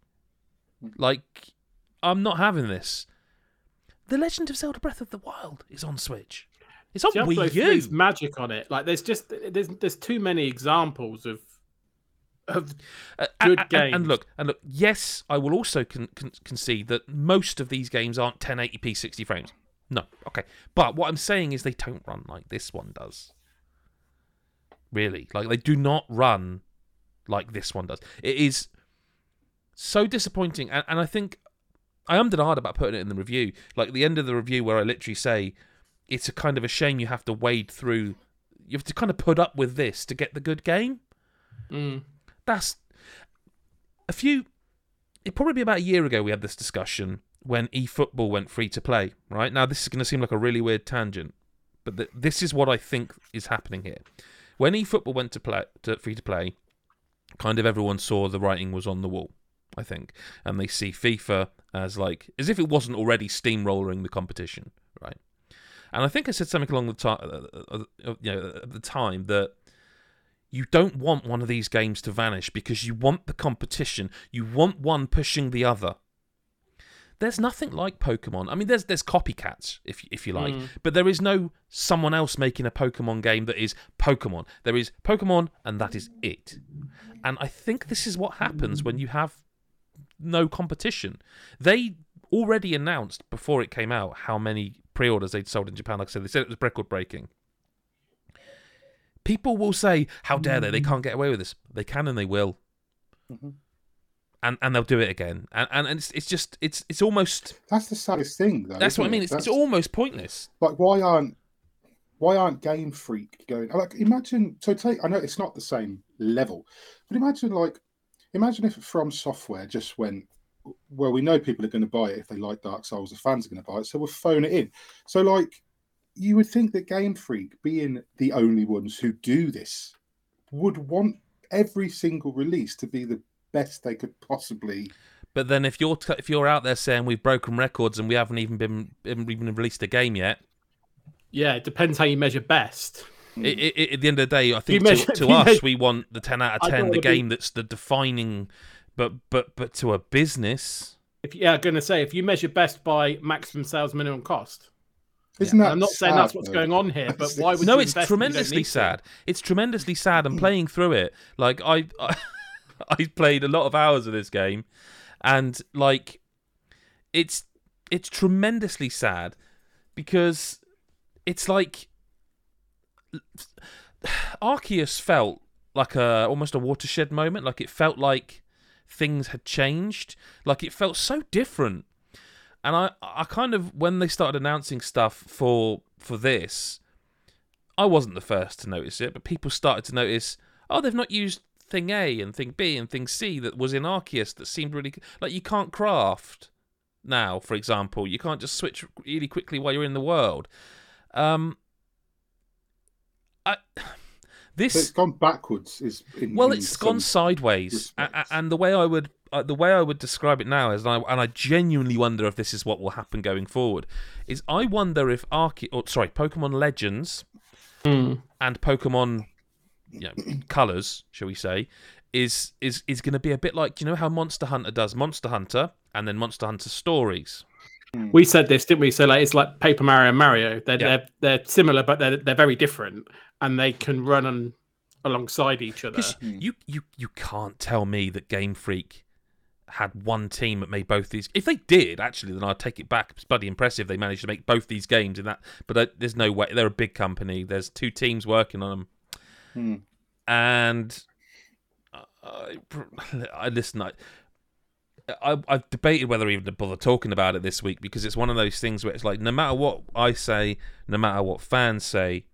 Like, I'm not having this. The Legend of Zelda: Breath of the Wild is on Switch. It's on Diablo Wii U. magic on it. Like there's just there's there's too many examples of of Uh, good and, and- and look, and look. Yes, I will also con- con- concede that most of these games aren't 1080p 60 frames. No, okay. But what I'm saying is they don't run like this one does. Really, like they do not run like this one does. It is so disappointing, and, and I think I am hard about putting it in the review. Like the end of the review, where I literally say it's a kind of a shame you have to wade through. You have to kind of put up with this to get the good game mm, that's a few it probably be about a year ago we had this discussion when eFootball went free to play right? Now this is going to seem like a really weird tangent but th- this is what I think is happening here. When eFootball went to play to free to play kind of everyone saw the writing was on the wall I think and they see FIFA as like as if it wasn't already steamrolling the competition right? And I think I said something along the time uh, uh, uh, you know at the time that you don't want one of these games to vanish because you want the competition. You want one pushing the other. There's nothing like Pokemon. I mean, there's there's copycats if if you like, Mm. but there is no someone else making a Pokemon game that is Pokemon. There is Pokemon, and that is it. And I think this is what happens when you have no competition. They already announced before it came out how many pre-orders they'd sold in Japan. Like I said, they said it was record breaking. People will say, "How dare they? They can't get away with this." They can and they will, Mhm. and and they'll do it again. And and, and it's it's just it's it's almost That's the saddest thing, though. that's what I mean. it? It's, it's almost pointless. like why aren't why aren't Game Freak going? Like imagine so take I know it's not the same level, but imagine like imagine if From Software just went. Well, we know people are going to buy it if they like Dark Souls. The fans are going to buy it, so we'll phone it in. So, like, you would think that Game Freak, being the only ones who do this, would want every single release to be the best they could possibly. But then if you're t- if you're out there saying we've broken records and we haven't even been haven't even released a game yet, yeah, it depends how you measure best. i i i at the end of the day, I think measure- to, to us measure- we want the ten out of ten, the wanna be- game that's the defining. But but but to a business, If yeah, I'm gonna say if you measure best by maximum sales minimum cost. Isn't And that? I'm not saying that's what's though? going on here, but why would no, you it's invest you don't tremendously to? sad. It's tremendously sad. And hmm. playing through it, like I, I, I played a lot of hours of this game, and like, it's it's tremendously sad because it's like Arceus felt like a almost a watershed moment. Like it felt like things had changed. Like it felt so different. And I, I kind of when they started announcing stuff for for this, I wasn't the first to notice it, but people started to notice. Oh, they've not used thing A and thing B and thing C that was in Arceus that seemed really like you can't craft now. For example, you can't just switch really quickly while you're in the world. Um, I this So it's gone backwards. Is in, well, it's gone sideways, respects. and the way I would uh, the way I would describe it now is, and I, and I genuinely wonder if this is what will happen going forward. Is I wonder if Arce- or sorry, Pokemon Legends Mm. and Pokemon, you know, Colors, shall we say, is is is going to be a bit like you know how Monster Hunter does Monster Hunter and then Monster Hunter Stories. We said this, didn't we? So like it's like Paper Mario and Mario. They're Yeah. they're they're similar, but they're they're very different, and they can run on alongside each other. You, you you can't tell me that Game Freak had one team that made both these. If they did, actually, then I'd take it back. It's bloody impressive they managed to make both these games in that. But there's no way. They're a big company. There's two teams working on them, Hmm. and I, I listen. I, I, I've debated whether even to bother talking about it this week because it's one of those things where it's like no matter what I say, no matter what fans say,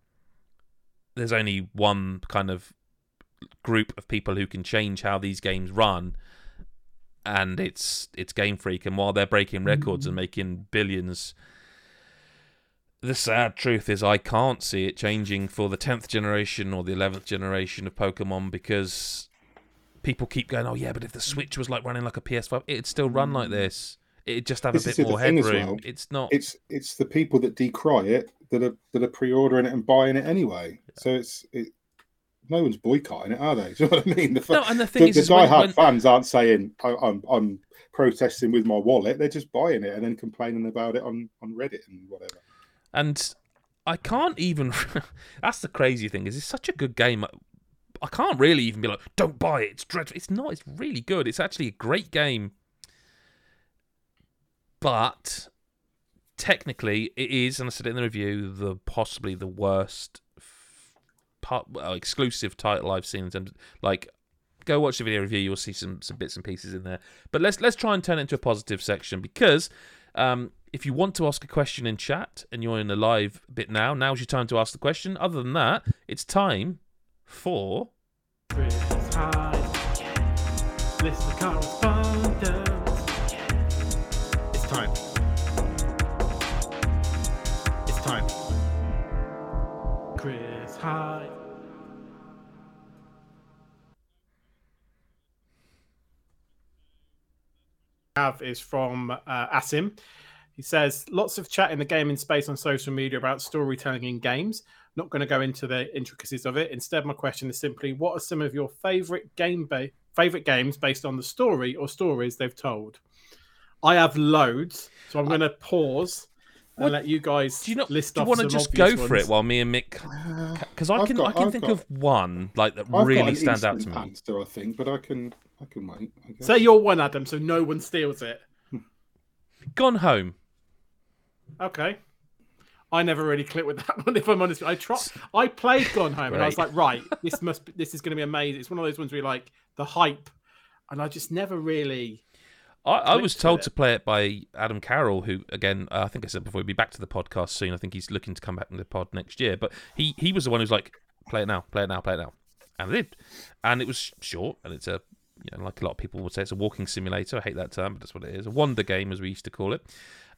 there's only one kind of group of people who can change how these games run, and it's it's Game Freak. And while they're breaking records and mm. making billions, the sad truth is I can't see it changing for the tenth generation or the eleventh generation of Pokemon because people keep going, oh yeah, but if the Switch was like running like a PS5, it'd still run like mm. this. It'd just have This a bit more headroom. well. It's not. It's it's the people that decry it that are that are pre-ordering it and buying it anyway. So it's it, no one's boycotting it, are they? Do you know what I mean? The, no, and the thing the, is, the diehard when- fans aren't saying I, I'm I'm protesting with my wallet. They're just buying it and then complaining about it on on Reddit and whatever. And I can't even. that's the crazy thing is it's such a good game. I can't really even be like, don't buy it. It's dreadful. It's not. It's really good. It's actually a great game. But technically, it is, and I said it in the review, the possibly the worst part, well, exclusive title I've seen. In terms of, like, go watch the video review. You'll see some some bits and pieces in there. But let's let's try and turn it into a positive section because um, if you want to ask a question in chat and you're in the live bit now, now's your time to ask the question. Other than that, it's time for. Chris. Have is from uh, Asim. He says lots of chat in the gaming space on social media about storytelling in games. Not going to go into the intricacies of it. Instead, my question is simply: What are some of your favorite game ba- favorite games based on the story or stories they've told? I have loads, so I'm going to pause and What- let you guys Do you not? list do you off want to just go obvious for it while me and Mick? Because I I've can got- I can I've think got- of one like that I've really an stands out to instant me. Answer, I think, but I can I can wait. I guess. Say your one, Adam, so no one steals it. Gone Home. Okay. I never really clicked with that one. If I'm honest, I try. I played Gone Home, and I was like, right, this must, be, this is going to be amazing. It's one of those ones where you like the hype, and I just never really. I, I was told to play it by Adam Carroll, who again uh, I think I said before he'll be back to the podcast soon. I think he's looking to come back in the pod next year. But he he was the one who's like, play it now, play it now, play it now, and I did. And it was short, and it's a you know like a lot of people would say it's a walking simulator. I hate that term, but that's what it is. A wonder game, as we used to call it.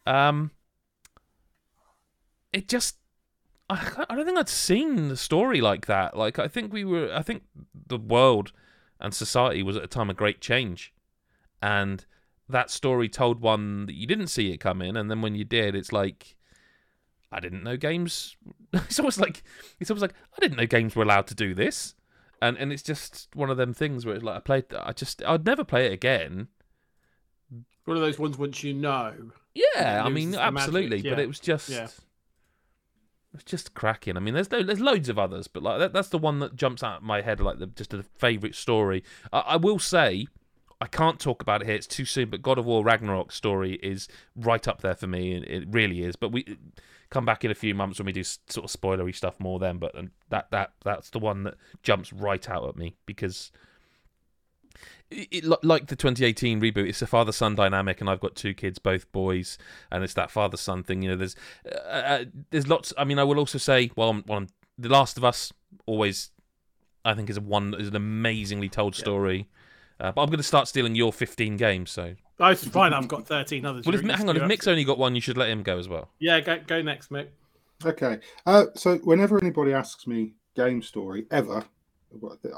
Um, it just. I, I don't think I'd seen the story like that. Like I think we were. I think the world and society was at a time of great change, and that story told one that you didn't see it come in. and then when you did, it's like I didn't know games. It's almost like it's almost like I didn't know games were allowed to do this, and and it's just one of them things where it's like I played. I just I'd never play it again. One of those ones once you know. Yeah, I mean magic, absolutely, but it was just. Yeah. It's just cracking. I mean, there's no, there's loads of others, but like that, that's the one that jumps out of my head, like the just a favourite story. I, I will say, I can't talk about it here; it's too soon. But God of War Ragnarok story is right up there for me. It, it really is. But we come back in a few months when we do sort of spoilery stuff more then. But that that that's the one that jumps right out at me because. It, it, like the 2018 reboot, it's a father-son dynamic, and I've got two kids, both boys, and it's that father-son thing. You know, there's uh, uh, there's lots. I mean, I will also say, well, I'm, well, I'm, The Last of Us always, I think, is a one is an amazingly told story. Uh, but I'm going to start stealing your 15 games. So, Oh, it's fine. I've got 13 others. well, if, hang on, if Mick's only got one, you should let him go as well. Yeah, go, go next, Mick. Okay. Uh, so whenever anybody asks me game story ever,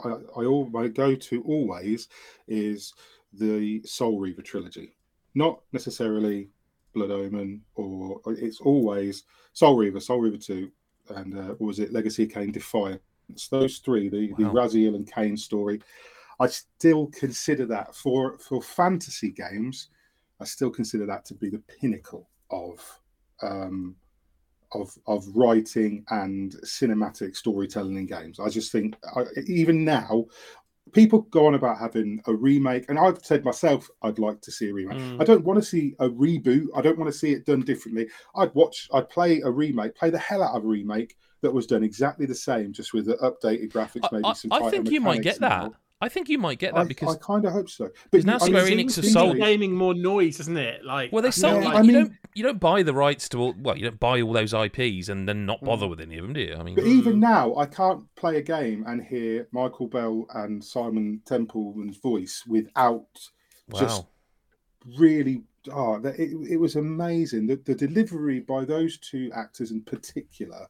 I, I all my go to always is the Soul Reaver trilogy. Not necessarily Blood Omen, or it's always Soul Reaver, Soul Reaver Two, and uh, what was it Legacy of Kain, Defiance. Those three, the the Wow. Raziel and Kain story. I still consider that for for fantasy games. I still consider that to be the pinnacle of um, of of writing and cinematic storytelling in games. I just think I, even now, people go on about having a remake, and I've said myself I'd like to see a remake. Mm. I don't want to see a reboot. I don't want to see it done differently. I'd watch. I'd play a remake, play the hell out of a remake that was done exactly the same, just with the updated graphics, maybe I- some. I think you might get that. and I think you might get I, that because I kind of hope so. Because now I Square mean, Enix has things sold- like- gaming more noise, isn't it? Like well, they I sold. Yeah, you, like- I you mean- don't you don't buy the rights to all. Well, you don't buy all those IPs and then not bother Mm. with any of them, do you? I mean, But even now, I can't play a game and hear Michael Bell and Simon Templeman's voice without wow. just really. Oh, that- it, it was amazing. The, the delivery by those two actors in particular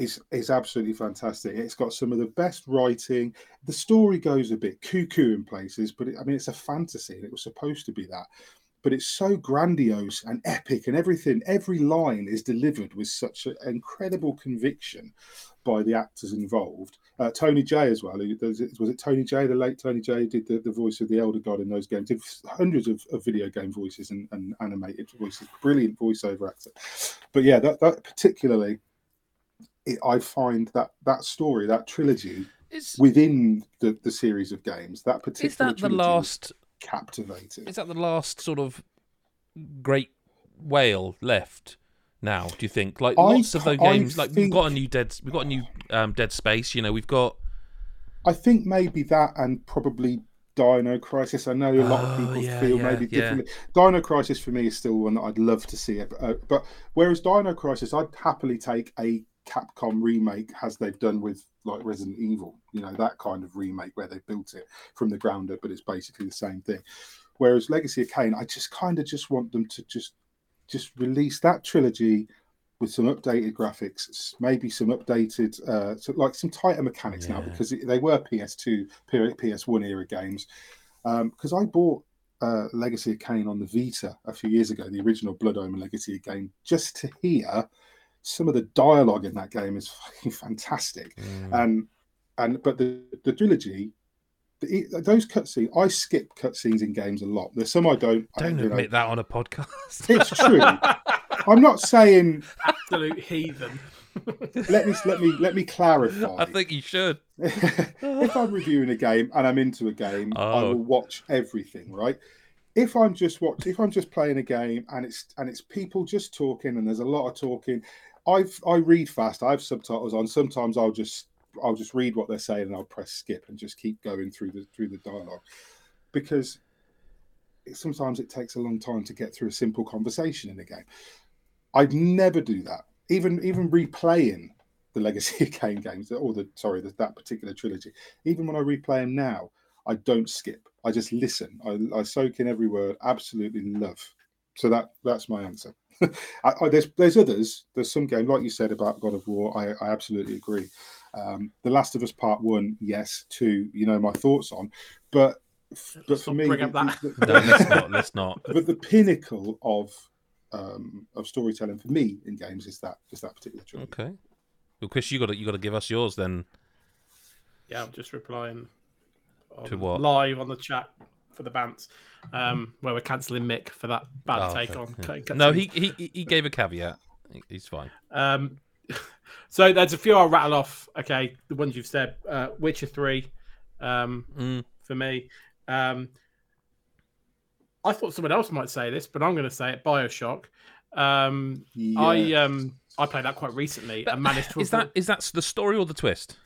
is is absolutely fantastic. It's got some of the best writing. The story goes a bit cuckoo in places, but it, I mean, it's a fantasy, and it was supposed to be that. But it's so grandiose and epic, and everything. Every line is delivered with such an incredible conviction by the actors involved. Uh, Tony Jay as well. Was it Tony Jay, the late Tony Jay, who did the, the voice of the Elder God in those games. Did hundreds of, of video game voices and, and animated voices. Brilliant voiceover actor. But yeah, that, that particularly, it, I find that that story, that trilogy is within the, the series of games, that particular is that the last? captivating. Is that the last sort of great whale left? Now, do you think? Like I lots of those I games, like we've got a new dead, we've got a new um, Dead Space. You know, we've got I think maybe that and probably Dino Crisis. I know a lot of Oh, people yeah, feel yeah, maybe yeah. differently. Dino Crisis for me is still one that I'd love to see. Uh, but whereas Dino Crisis, I'd happily take a Capcom remake as they've done with like Resident Evil. You know that kind of remake where they built it from the ground up, but it's basically the same thing. Whereas Legacy of Kain, I just kind of just want them to just just release that trilogy with some updated graphics, maybe some updated, uh, so like some tighter mechanics now because they were PS2, P- PS1 era games. Because I bought uh, Legacy of Kain on the Vita a few years ago, the original Blood Omen Legacy of Kain, just to hear some of the dialogue in that game is fucking fantastic. mm, And and but the the trilogy. The, those cutscenes, I skip cutscenes in games a lot. There's some I don't. I, don't you know, admit that on a podcast. It's true. I'm not saying. absolute heathen. Let me let me let me clarify. I think you should. if I'm reviewing a game and I'm into a game, I Oh. will watch everything, right? If I'm just watch, if I'm just playing a game and it's and it's people just talking and there's a lot of talking, I've I read fast. I have subtitles on. Sometimes I'll just I'll just read what they're saying and I'll press skip and just keep going through the through the dialogue because it, sometimes it takes a long time to get through a simple conversation in a game. I'd never do that. Even even replaying the Legacy of Kain games, or the sorry, the, that particular trilogy. Even when I replay them now, I don't skip. I just listen. I, I soak in every word. Absolutely love. So that that's my answer. I, I, there's there's others. There's some game like you said about God of War. I, I absolutely agree. Um, the Last of Us Part One, yes. Two, you know my thoughts on, but but Let's for me, bring up that. the- No, let's not. Let's not. but the pinnacle of um, of storytelling for me in games is that is that particular trilogy. Okay. Well, Chris, you got to you got to give us yours then. Yeah, I'm just replying on, To what? live on the chat for the bants, um, where we're cancelling Mick for that bad Oh, take okay, on. yeah. No, he, he he gave a caveat. He's fine. Um, so there's a few I'll rattle off. Okay, the ones you've said. Uh, Witcher three, um, Mm. for me. Um, I thought someone else might say this, but I'm going to say it. Bioshock. Um, I um I played that quite recently and managed to. Is that is that the story or the twist?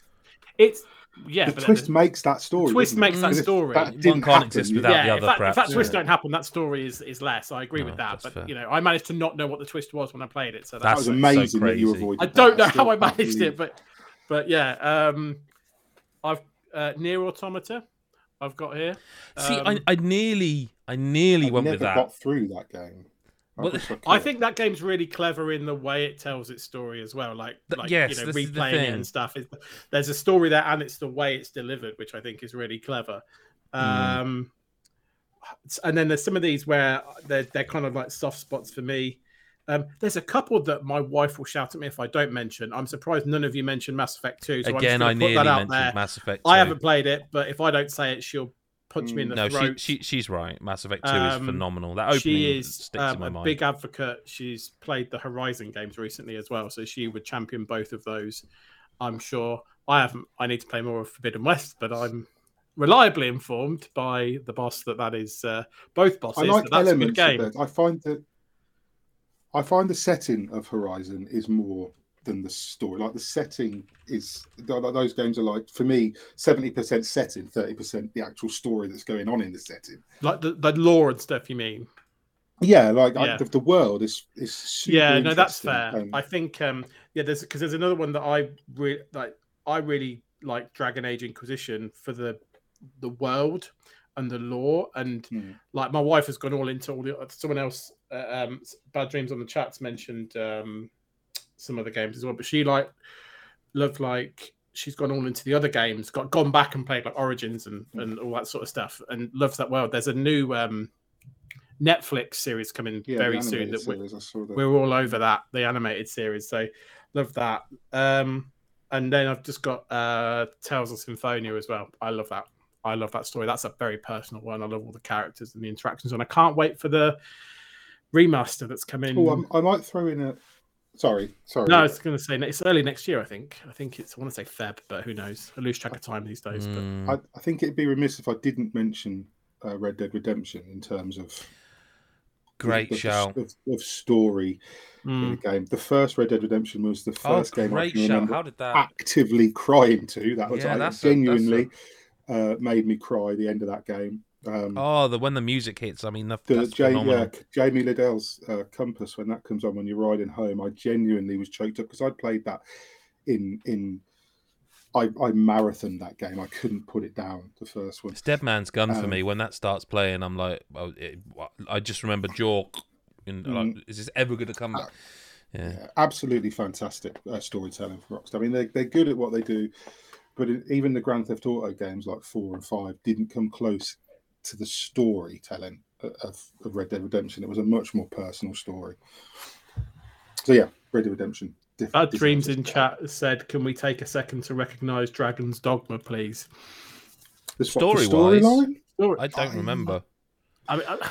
It's yeah, the but twist the- makes that story. twist doesn't it? makes that story. that One didn't can't happen, exist without yeah, the if other, that, if perhaps. that twist Yeah. don't happen, that story is, is less. I agree No, with that. But fair. you know, I managed to not know what the twist was when I played it. So That that's, was so amazing that you avoided. I don't know how I managed believe- it, but but yeah, um, I've uh, Nier Automata. I've got here. See, Um, I, I nearly I nearly I went never with that. got through that game. I Well, I think that game's really clever in the way it tells its story as well. Like, like yes, you know, this is the replaying it and stuff. It's, there's a story there, and it's the way it's delivered, which I think is really clever. Mm. Um, and then there's some of these where they're they're kind of like soft spots for me. Um, there's a couple that my wife will shout at me if I don't mention. I'm surprised none of you mentioned Mass Effect 2. So Again, I I'm just gonna nearly put that out mentioned there. Mass Effect. I haven't played it, but if I don't say it, she'll punch me in the No, she, throat. she she's right. Mass Effect Two Um, is phenomenal. That opening she is sticks um, in my a mind. big advocate. She's played the Horizon games recently as well, so she would champion both of those. I'm sure. I haven't. I need to play more of Forbidden West, but I'm reliably informed by the boss that that is uh, both bosses. I like that that's a good elements of game. it. I find that I find the setting of Horizon is more than the story. Like the setting is th- th- those games are like for me seventy percent setting, thirty percent the actual story that's going on in the setting. Like the, the lore and stuff. You mean? Yeah, like I- Yeah. the, the world is is super yeah, no, that's fair. and- I think um yeah, there's because there's another one that I really like. I really like Dragon Age Inquisition for the the world and the lore, and Hmm. like my wife has gone all into all the. Someone else, uh, um, Bad Dreams on the chats mentioned um some other games as well, but she like loved like she's gone all into the other games, got gone back and played like Origins and Hmm. and all that sort of stuff, and loves that world. There's a new um Netflix series coming yeah, very soon that we, I that. we're all over that the animated series so love that um and then i've just got uh tales of symphonia as well i love that i love that story that's a very personal one i love all the characters and the interactions and i can't wait for the remaster that's coming Oh, I'm- I might throw in a. Sorry, sorry. no i was going to say it's early next year i think i think it's i want to say feb but who knows i lose track of time these days but Mm, I, I think it'd be remiss if I didn't mention uh, Red Dead Redemption in terms of great of, shout. of, of story in mm, the game. The first Red Dead Redemption was the Oh, first game I great can shout. remember How did that? actively crying to. That was Yeah, I that's a- that's a- genuinely uh, made me cry. The end of that game. Um, Oh, the when the music hits. I mean, the, the that's Ja- yeah, Jamie Lidell's uh, Compass when that comes on when you're riding home, I genuinely was choked up because I played that in in. I, I marathoned that game. I couldn't put it down. The first one. It's Dead Man's Gun for Um, me. When that starts playing, I'm like, oh, it, I just remember Jaw. And like, Mm. is this ever going to come? Uh, Yeah. Yeah, absolutely fantastic uh, storytelling for Rockstar. I mean, they they're good at what they do, but it, even the Grand Theft Auto games like four and five didn't come close to the storytelling of, of Red Dead Redemption. It was a much more personal story. So yeah, Red Dead Redemption. diff- bad deserves dreams in chat said can we take a second to recognize dragon's dogma please The Story-wise, storyline. Story- I don't I- remember. I mean, I,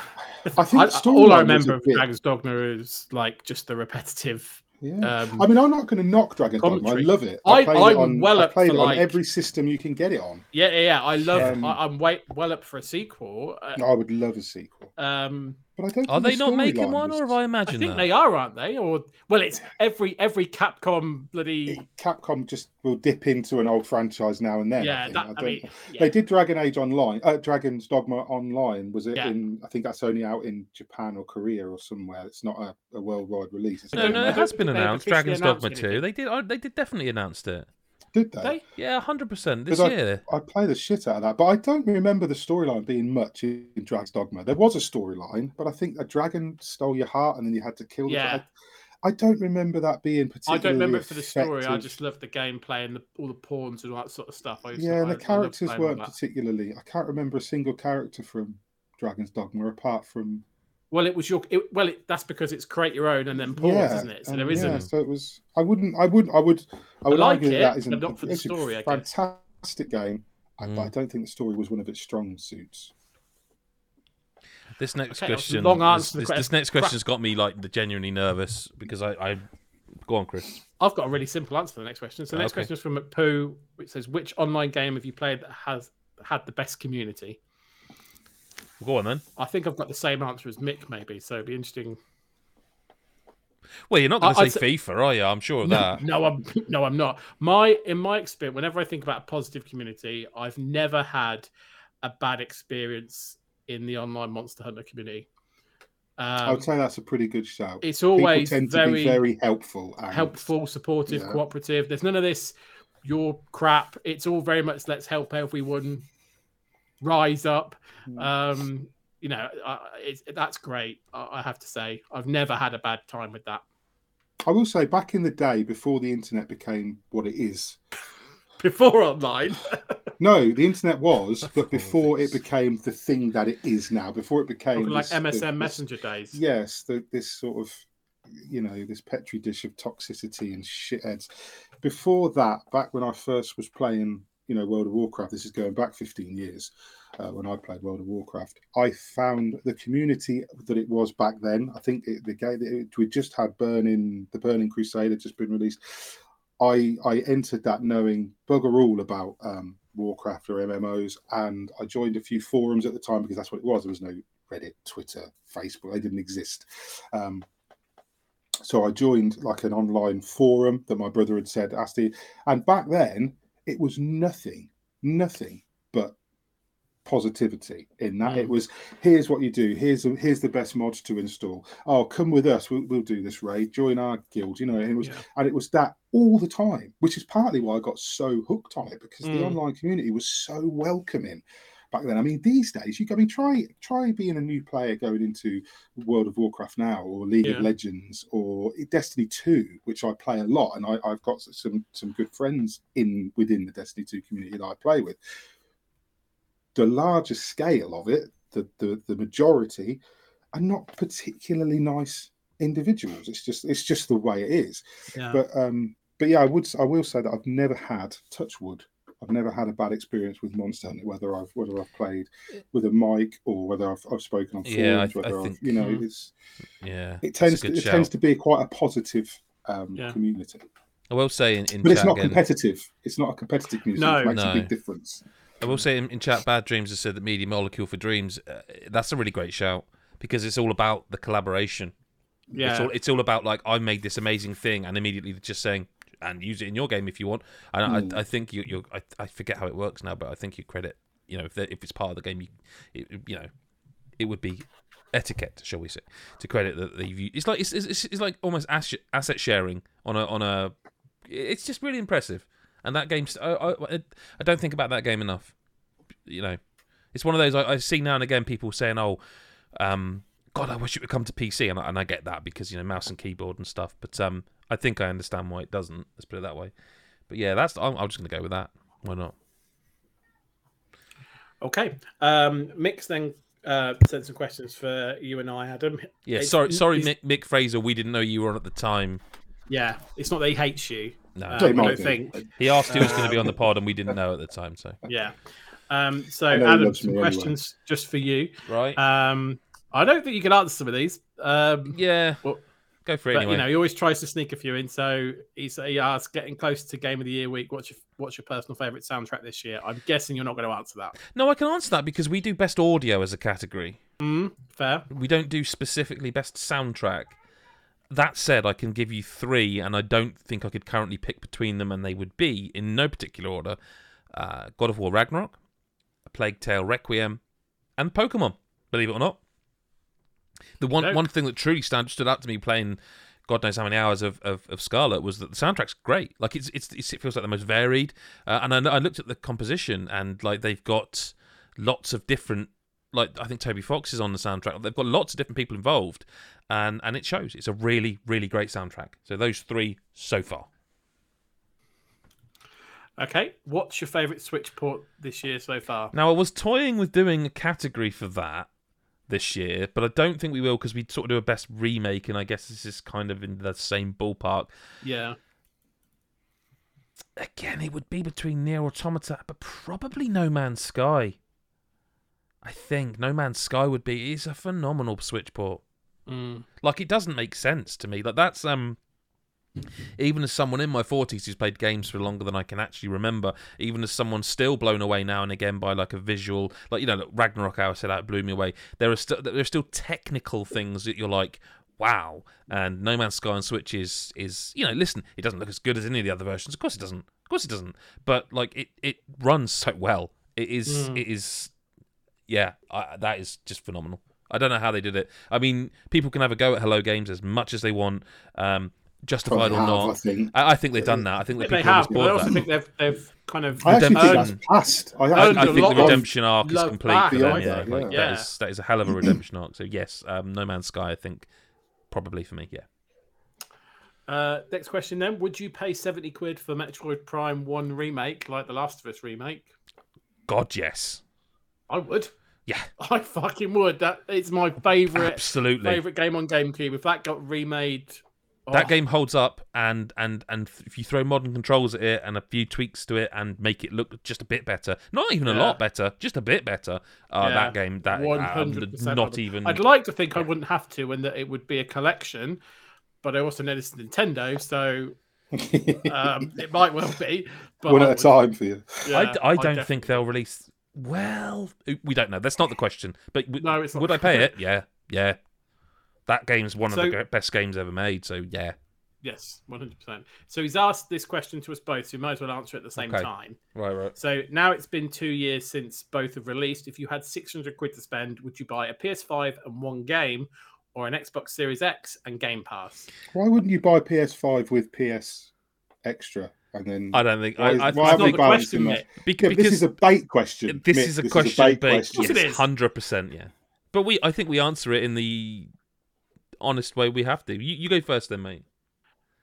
I think the all I storyline was a remember of bit- Dragon's Dogma is like just the repetitive. Yeah. Um, I mean, I'm not going to knock Dragon's Dogma. I love it. I- I it on, well I up for, like- every system you can get it on. yeah, yeah, yeah. I love. Um, I, I'm wait well up for a sequel. Uh, I would love a sequel, Um, but I don't. Are think they the not making one, or have I imagined? I think that? they are, aren't they? Or well, it's every every Capcom bloody. Capcom just will dip into an old franchise now and then. I Yeah, think. that, I I don't- mean, yeah. They did Dragon Age Online, uh, Dragon's Dogma Online. Was it Yeah. in? I think that's only out in Japan or Korea or somewhere. It's not a, a worldwide release. It's No, no, it has been announced. Dragon's announced Dogma Two. They did. oh, They did definitely announced it. Did they? They? Yeah, hundred percent this I- year. I play the shit out of that, but I don't remember the storyline being much in Dragon's Dogma. There was a storyline, but I think a dragon stole your heart and then you had to kill. the Yeah. I, I don't remember that being particularly. I don't remember it for the story. I just love the gameplay and the, all the pawns and all that sort of stuff. I used to- Yeah, and the I characters weren't particularly. I can't remember a single character from Dragon's Dogma apart from. Well, it was your. It, well, it, that's because it's create your own and then pawns, yeah, isn't it? So and there yeah, so it was. I wouldn't. I wouldn't. I would. I would like argue it, that isn't. but not for the it's a story, I fantastic game. I, but I Mm. don't think the story was one of its strong suits. This next Okay, that was a question, long this, answer to the this, this next question's got me like genuinely nervous because I, I go on, Chris. I've got a really simple answer for the next question. So the next Okay. question is from Pooh, which says, "Which online game have you played that has had the best community?" Go on then. I think I've got the same answer as Mick, maybe. So it'd be interesting. Well, you're not going I- to I'd say FIFA, are you? I'm sure of that. No, I'm no, I'm not. My in my experience, whenever I think about a positive community, I've never had a bad experience in the online Monster Hunter community. I Um, would say that's a pretty good shout. it's People always tend to very, be very helpful. And, helpful, supportive, Yeah. cooperative. There's none of this your crap. It's all very much let's help everyone rise up. Mm. Um, you know, uh, it's, that's great. I, I have to say, I've never had a bad time with that. I will say, back in the day, before the internet became what it is, Before online, no, the internet was, but before it became the thing that it is now, before it became like this- MSN this- Messenger days. yes, the, this sort of, you know, this petri dish of toxicity and shitheads. Before that, back when I first was playing you know World of Warcraft. This is going back 15 years uh, when I played World of Warcraft. I found the community that it was back then. I think it, the game we just had Burning, the Burning Crusade had just been released. I I entered that knowing bugger all about um, Warcraft or MMOs, and I joined a few forums at the time because that's what it was. There was no Reddit, Twitter, Facebook; they didn't exist. Um, so I joined like an online forum that my brother had said, Asti, and back then it was nothing, nothing but positivity in that. Mm. It was here's what you do. Here's here's the best mods to install. Oh, come with us. We'll, we'll do this raid. Join our guild. You know, and it was yeah. and it was that all the time, which is partly why I got so hooked on it because mm. the online community was so welcoming back then. I mean, these days, you I mean, try try being a new player going into World of Warcraft now, or League yeah. of Legends, or Destiny Two, which I play a lot, and I, have got some some good friends in within the Destiny Two community that I play with. The larger scale of it, the the, the majority, are not particularly nice individuals. It's just it's just the way it is. Yeah. But um, but yeah, I would I will say that I've never had touchwood I've never had a bad experience with Monster Hunter, whether I've whether I've played with a mic or whether I've, I've spoken on forums, yeah, I, whether I have you know hmm. it's yeah, it tends to, it shout. tends to be quite a positive um, yeah. community. I will say in, in but it's not again, competitive. It's not a competitive community. No, it makes no. a big difference. I will say in, in, chat, Bad Dreams has said that Media Molecule for Dreams. Uh, that's a really great shout because it's all about the collaboration. Yeah, it's all, it's all about like I made this amazing thing, and immediately just saying and use it in your game if you want. And mm. I, hmm. I, think you, you're, I, I forget how it works now, but I think you credit, you know, if if it's part of the game, you, it, you know, it would be etiquette, shall we say, to credit that they've. It's like it's, it's, it's like almost asset sharing on a on a. It's just really impressive, and that game. I, I, I don't think about that game enough. You know, it's one of those I, I see now and again people saying, "Oh, um, God, I wish it would come to PC," and I, and I get that because you know mouse and keyboard and stuff. But um, I think I understand why it doesn't. Let's put it that way. But yeah, that's I'm, I'm just going to go with that. Why not? Okay. Um, Mick's then uh, sent some questions for you and I, Adam. Yeah, it's, sorry, sorry, Mick, Mick, Fraser. We didn't know you were on at the time. Yeah, it's not that he hates you. No, um, I don't think he asked who was going to be on the pod, and we didn't know at the time. So yeah. Um, so Adam, some questions anyway. just for you. Right. Um, I don't think you can answer some of these. Um, yeah. Well, Go for it. But, anyway. You know, he always tries to sneak a few in. So he's, he asks, getting close to Game of the Year week. What's your what's your personal favorite soundtrack this year? I'm guessing you're not going to answer that. No, I can answer that because we do best audio as a category. Mm, fair. We don't do specifically best soundtrack. That said, I can give you three, and I don't think I could currently pick between them, and they would be in no particular order: uh, God of War Ragnarok, A Plague Tale Requiem, and Pokemon. Believe it or not. The one one thing that truly stand, stood out to me playing God knows how many hours of, of, of Scarlet was that the soundtrack's great. Like it's, it's, it's it feels like the most varied. Uh, and I, I, looked at the composition and like they've got lots of different. Like I think Toby Fox is on the soundtrack. They've got lots of different people involved, and and it shows. It's a really really great soundtrack. So those three so far. Okay, what's your favourite Switch port this year so far? Now I was toying with doing a category for that, this year, but I don't think we will because we sort of do a best remake, and I guess this is kind of in the same ballpark. Yeah. Again, it would be between NieR Automata, but probably No Man's Sky. I think No Man's Sky would be. It's a phenomenal Switch port. Mm. Like it doesn't make sense to me. Like that's um even as someone in my 40s who's played games for longer than I can actually remember, even as someone still blown away now and again by like a visual, like you know, Ragnarok, I said that blew me away. There are still there are still technical things that you're like, wow. And No Man's Sky on Switch is is you know, listen, it doesn't look as good as any of the other versions. Of course it doesn't. Of course it doesn't. But like it it runs so well. It is mm. it is yeah, I, that is just phenomenal. I don't know how they did it. I mean, people can have a go at Hello Games as much as they want. Um, justified or have, not. I think. I, I think. they've done that. I think, they have. But I also that. think they've they've kind of. I actually think that's past. I, I, I think the redemption arc is complete for them. Yeah, like, yeah. That, is, that is a hell of a redemption arc. So yes, um, No Man's Sky. I think probably for me. Yeah. Uh, next question then: Would you pay seventy quid for Metroid Prime One remake, like the Last of Us remake? God, yes. I would. Yeah, I fucking would. That it's my favorite, absolutely favorite game on GameCube. If that got remade That Oh, game holds up, and and and if you throw modern controls at it and a few tweaks to it and make it look just a bit better, not even a lot better, just a bit better. Uh, Yeah, that game, that One hundred percent. not even. I'd like to think I wouldn't have to, and that it would be a collection. But I also know this is Nintendo, so um, it might well be. But One I at a time for you. yeah, I, d- I don't definitely- think they'll release. Well, we don't know. That's not the question. But w- No, it's not. would I pay it? Yeah, yeah. That game's one of the best games ever made. So yeah. Yes, one hundred percent. So he's asked this question to us both, so we might as well answer it at the same Okay. time. Right, right. So now it's been two years since both have released. If you had six hundred quid to spend, would you buy a PS5 and one game, or an Xbox Series X and Game Pass? Why wouldn't you buy PS5 with PS Extra and then? I don't think. Why is- I, I, why I have not we think the balanced question, Mick. bec- Yeah, because this is a bait question. this Mick, is a this question. bait but question. Of course it yes, hundred percent. Yeah. But we, I think we answer it in the honest way we have to. You, you go first, then, mate.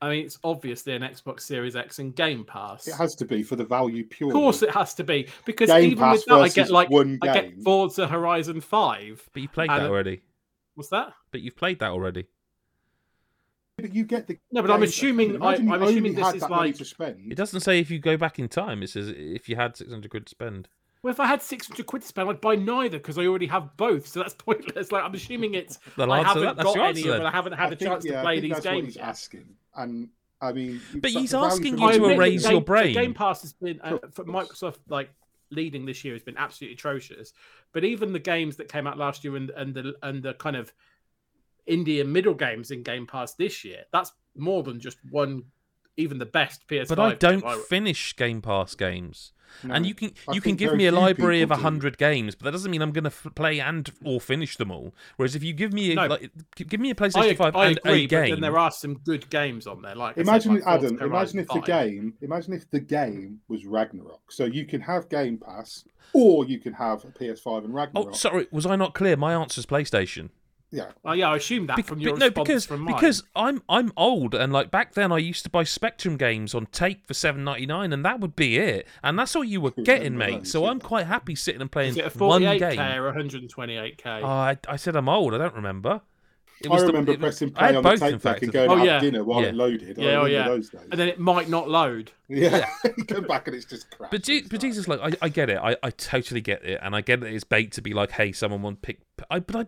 I mean, it's obviously an Xbox Series X and Game Pass. It has to be for the value pure. Of course, it has to be because Game even Pass with that, I get like one I get game. Forza Horizon Five. But you've played that already. What's that? But you've played that already. But you get the. No, but I'm assuming- I, I'm assuming only this is like- to spend. It doesn't say if you go back in time. It says if you had six hundred quid to spend. Well, if I had 600 quid to spend, I'd buy neither because I already have both. So that's pointless. Like I'm assuming it's They'll I haven't that. Got any, answer. but then. I haven't had I a think- chance yeah, to I play think these that's what games he's yet. asking, and I mean, But he's asking you to I admit that erase your Game- so brain. Game Pass has been uh, for. Microsoft like leading this year has been absolutely atrocious. But even the games that came out last year and and the and the kind of Indian middle games in Game Pass this year, that's more than just one. Even the best PS5. But I don't I- finish Game Pass games. No. And you can I you can give me a library of people do. hundred games, but that doesn't mean I'm going to f- play and or finish them all. Whereas if you give me a, No. like, give me a PlayStation Five I and agree, a but game, then there are some good games on there. Like I said, Imagine, like Forza Adam. Imagine Horizon if the game. Imagine if the game was Ragnarok. So you can have Game Pass, or you can have a PS5 and oh, Ragnarok. oh, sorry, was I not clear? My answer is PlayStation. Yeah, Oh yeah, I assume that Bec- from your no, response because from mine. because I'm I'm old and like back then I used to buy Spectrum games on tape for seven ninety nine and that would be it, and that's all you were getting, mate. So. I'm quite happy sitting and playing is it a one 48k game. or 128k? Oh, I, I said I'm old. I don't remember. It I the- remember it pressing I play had on the tape deck and going Oh, to have yeah. dinner while Yeah. it loaded. I Yeah, oh, yeah. those days. and then it might not load. yeah, you come back and it's just crap. But, Je- but Jesus, like I, I get it. I, I totally get it, and I get that it's bait to be like, "Hey, someone want pick." I but I,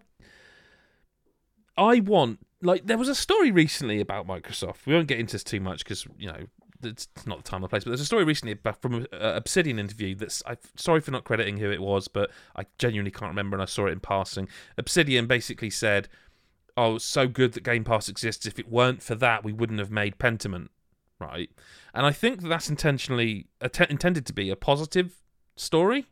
I want like there was a story recently about Microsoft. We won't get into this too much because you know it's not the time or place. But there's a story recently from an Obsidian interview. That's I'm sorry for not crediting who it was, but I genuinely can't remember, and I saw it in passing. Obsidian basically said, "Oh, it's so good that Game Pass exists. If it weren't for that, we wouldn't have made Pentiment." Right, and I think that that's intentionally att- intended to be a positive story.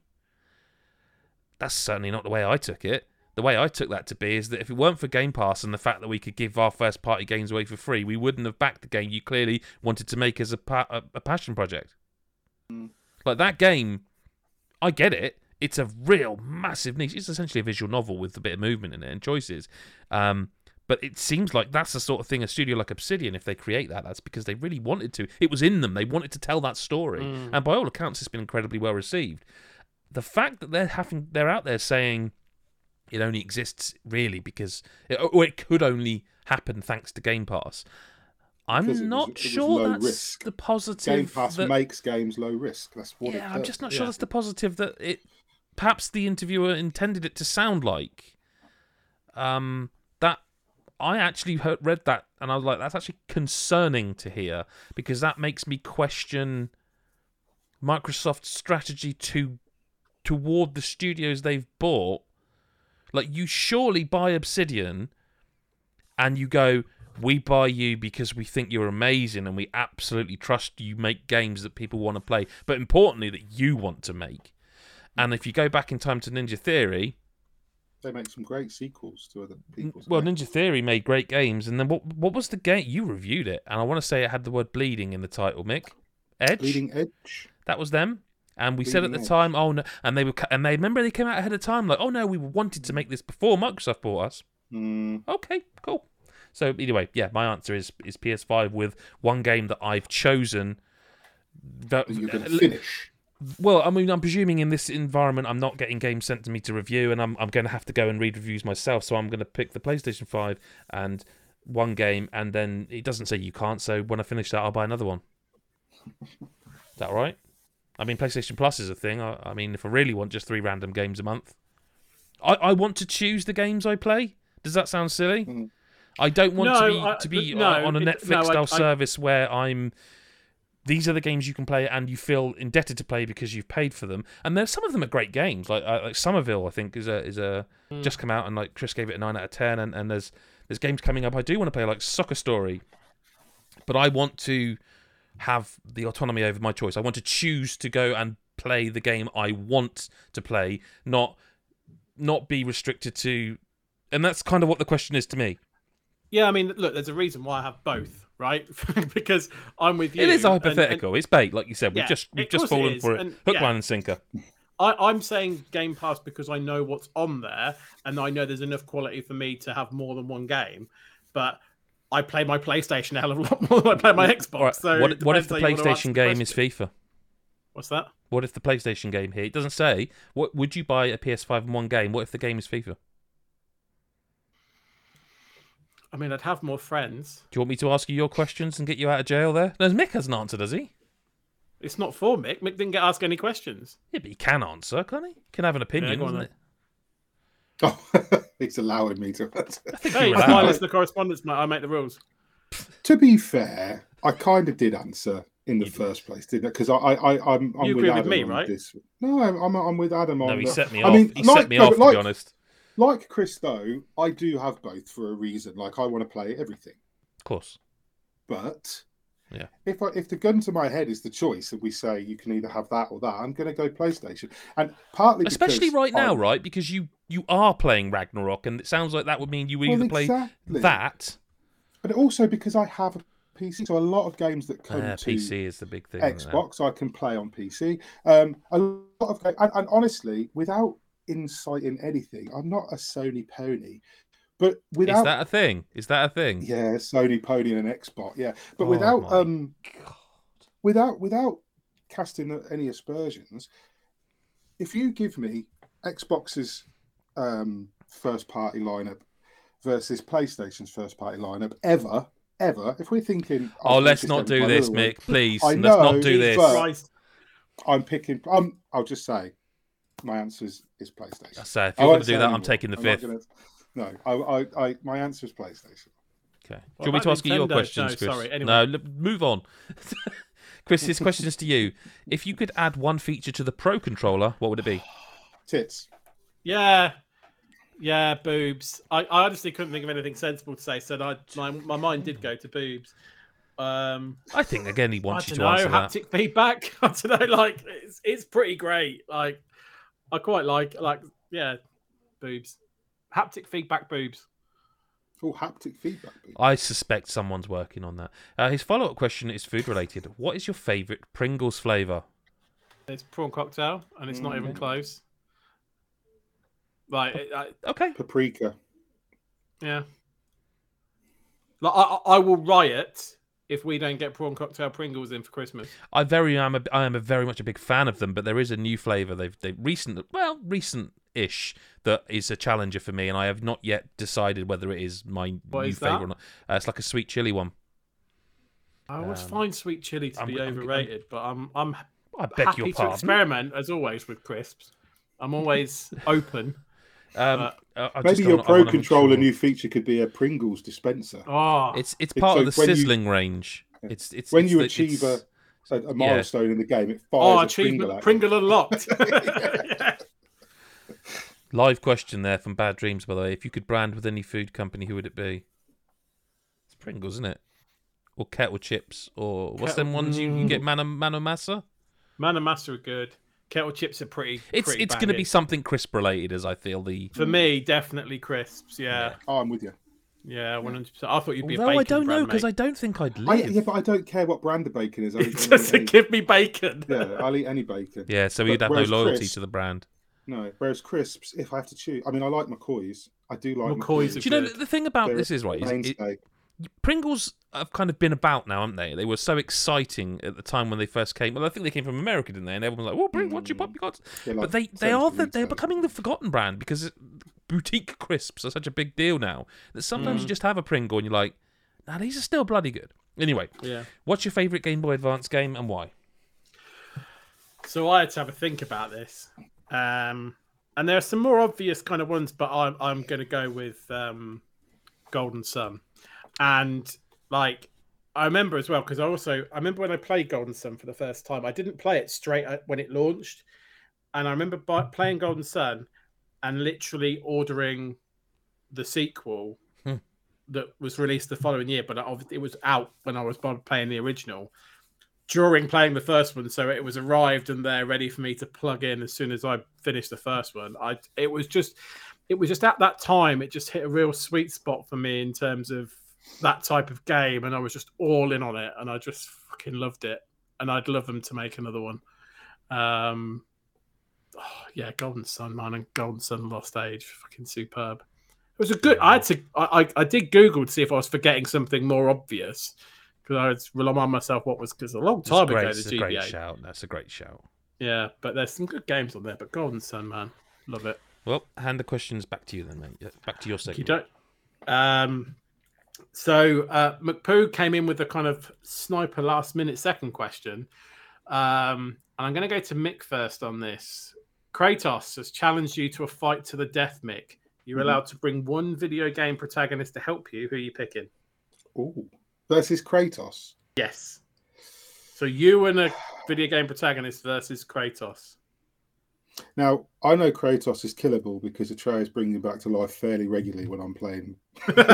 That's certainly not the way I took it. The way I took that to be is that if it weren't for Game Pass and the fact that we could give our first party games away for free, we wouldn't have backed the game you clearly wanted to make as a, pa- a, a passion project. Like that game, I get it. It's a real massive niche. It's essentially a visual novel with a bit of movement in it and choices. Um, but it seems like that's the sort of thing a studio like Obsidian, if they create that, that's because they really wanted to. It was in them. They wanted to tell that story, and by all accounts, it's been incredibly well received. The fact that they're having, they're out there saying it only exists really because, or it could only happen thanks to Game Pass. I'm was- not was sure that's risk. the positive. Game Pass that- makes games low risk. That's what yeah, does. I'm just not sure Yeah. that's the positive that it. Perhaps the interviewer intended it to sound like. Um, that I actually heard, read that and I was like, that's actually concerning to hear because that makes me question Microsoft's strategy to toward the studios they've bought. Like, you surely buy Obsidian, and you go, we buy you because we think you're amazing and we absolutely trust you make games that people want to play, but importantly, that you want to make. And if you go back in time to Ninja Theory, They make some great sequels to other people's. well, games. Ninja Theory made great games, and then what? What was the game you reviewed it? And I want to say it had the word bleeding in the title. Mick, Edge. Bleeding Edge. That was them. And we said at the time, oh no, and they were, and they remember they came out ahead of time, like, oh no, we wanted to make this before Microsoft bought us. Mm, Okay, cool. So anyway, yeah, my answer is is PS5 with one game that I've chosen. That, that you're going to finish. well, I mean, I'm presuming in this environment, I'm not getting games sent to me to review, and I'm I'm going to have to go and read reviews myself. So I'm going to pick the PlayStation 5 and one game, and then it doesn't say you can't. So when I finish that, I'll buy another one. Is that right? I mean, PlayStation Plus is a thing. I, I mean, if I really want just three random games a month, I, I want to choose the games I play. Does that sound silly? Mhm. I don't want No, to be I- to be no, on a it- Netflix no, I- style I- service where I'm. These are the games you can play, and you feel indebted to play because you've paid for them. And there's some of them are great games, like uh, like Somerville. I think is a is a Mm. just come out, and like Chris gave it a nine out of ten. And, and there's there's games coming up I do want to play, like Soccer Story, but I want to have the autonomy over my choice. I want to choose to go and play the game I want to play, not not be restricted to. And that's kind of what the question is to me. Yeah, I mean, look, there's a reason why I have both, right? because I'm with you. It is and- and hypothetical. it's bait, like you said. We've Yeah, just we've just course it fallen for it. and- Hook, yeah. line, and sinker. I, I'm saying Game Pass because I know what's on there, and I know there's enough quality for me to have more than one game. But I play my PlayStation a hell of a lot more than I play my Xbox. All right, So what, what if the how you PlayStation the game is. FIFA? What's that? What if the PlayStation game here? It doesn't say. What would you buy a PS5 in one game? What if the game is FIFA? I mean, I'd have more friends. Do you want me to ask you your questions and get you out of jail there? No, Mick hasn't answered, does he? It's not for Mick. Mick didn't get asked any questions. Yeah, but he can answer, can't he? Can have an opinion, go on isn't it? Oh, he's allowing me to. I think Hey, you're it's my allowed. listener correspondence, mate. I make the rules. to be fair, I kind of did answer in the You did. first place, didn't I? Because I, I, I, I'm, I'm You with agree with Adam me, right? This. No, I'm, I'm, I'm with Adam on. No, he the- set me I off. mean, he like- set me no, off, but to like- be honest. Like Chris, though, I do have both for a reason. Like I want to play everything, Of course. but Yeah. if I, if the gun to my head is the choice, and we say you can either have that or that, I'm going to go PlayStation. And partly Especially because right now, I'm- right? Because you you are playing Ragnarok, and it sounds like that would mean you would Well, either play that. but also because I have a PC, so a lot of games that come Uh, to PC is the big thing. Xbox, I can play on PC. Um, a lot of and, and honestly, without insight in anything, I'm not a Sony pony, but Is that a thing? Is that a thing? yeah, Sony pony and an Xbox, yeah, but Oh without um, without without casting any aspersions, if you give me Xbox's um, first party lineup versus PlayStation's first party lineup ever. Ever, if we're thinking, Oh, we're let's not do this, another one, Mick. Please, I let's know, not do this. I'm picking. Um, I'll just say, my answer is, is PlayStation. I say if you're going to do say that, I'm taking the I'm fifth. gonna- No, I, I, I, my answer is PlayStation. Okay. Do you want me to about ask you your questions, No, Chris? sorry, anyway. No, l- move on. Chris, this question is to you. If you could add one feature to the Pro controller, what would it be? Tits. Yeah, yeah, boobs. I, I honestly couldn't think of anything sensible to say, so I, my my mind did go to boobs. Um, I think again he I wants you don't to know, answer that. haptic feedback. I don't know, like it's it's pretty great. Like I quite like like yeah, boobs, haptic feedback boobs. Oh, haptic feedback. booth. I suspect someone's working on that. Uh, his follow-up question is food related. What is your favourite Pringles flavour? It's prawn cocktail, and it's not even Mhm. close. Like, I, Okay. Paprika. yeah. Like, I, I I will riot if we don't get prawn cocktail Pringles in for Christmas. I very am a, I am a very much a big fan of them, but there is a new flavour they've they recent well recent ish that is a challenger for me, and I have not yet decided whether it is my What new is flavour or not. Uh, it's like a sweet chili one. I always Um, find sweet chili to I'm- be I'm- I'm- overrated, but I'm I'm I beg happy your to experiment as always with crisps. I'm always open. Um, Uh, I Maybe just your don't- Pro controller sure. new feature could be a Pringles dispenser. Oh, It's it's It's part so of the when you- sizzling range. It's it's when it's you the- achieve a, it's- a, a milestone in the game, it fires oh, a achievement Pringle Pringle, unlocked. Yeah. live question there from Bad Dreams by the way. If you could brand with any food company, who would it be? It's Pringles, isn't it? Or kettle chips, or what's Kettle- them ones you, you get Mano Mano Massa? Manomasa are good. Kettle chips are pretty. It's pretty it's going to be something crisp related, as I feel the. for me definitely crisps. Yeah, Oh, I'm with you. yeah, one hundred percent. I thought you'd be Although a bacon I don't know because. I don't think I'd I, live. yeah, but I don't care what brand of bacon is. I'll eat, Just any, give me bacon. yeah, I'll eat any bacon. Yeah, so But you'd have no loyalty crisp- to the brand. No, whereas crisps, if I have to choose, I mean, I like McCoy's. I do like McCoy's McCoy's. Do you know the thing about They're this is right? is it- mainstay. Pringles have kind of been about now, haven't they? They were so exciting at the time when they first came. Well, I think they came from America, didn't they? And everyone was like, "Oh, Pringles, what you pop, you got?" Like but they they are the, they're becoming the forgotten brand because boutique crisps are such a big deal now that sometimes you just have a Pringle and you're like, nah, these are still bloody good. Anyway, Yeah. what's your favourite Game Boy Advance game and why? So I had to have a think about this. Um, and there are some more obvious kind of ones, but I'm I'm going to go with um, Golden Sun. And like I remember as well because I also I remember when I played Golden Sun for the first time. I didn't play it straight when it launched, and I remember by, playing Golden Sun and literally ordering the sequel Hmm. that was released the following year, but it was out when I was playing the original during playing the first one, so it was arrived and there ready for me to plug in as soon as I finished the first one. I it was just it was just at that time it just hit a real sweet spot for me in terms of that type of game, and I was just all in on it, and I just fucking loved it, and I'd love them to make another one. Um, oh, yeah, Golden Sun, man, and Golden Sun Lost Age, fucking superb. It was a good. I had to. I, I, did Google to see if I was forgetting something more obvious because I was relying myself what was because a long time ago it's the a great shout. That's a great shout. Yeah, but there's some good games on there. But Golden Sun, man, love it. Well, hand the questions back to you then, mate. Back to your You don't. Um, so uh, McPoo came in with a kind of sniper last minute second question, um, and I'm going to go to Mick first on this. Kratos has challenged you to a fight to the death, Mick. You're Mhm. allowed to bring one video game protagonist to help you. Who are you picking? Ooh. Versus Kratos. Yes. So you and a video game protagonist versus Kratos. Now, I know Kratos is killable because Atreus brings him back to life fairly regularly when I'm playing. God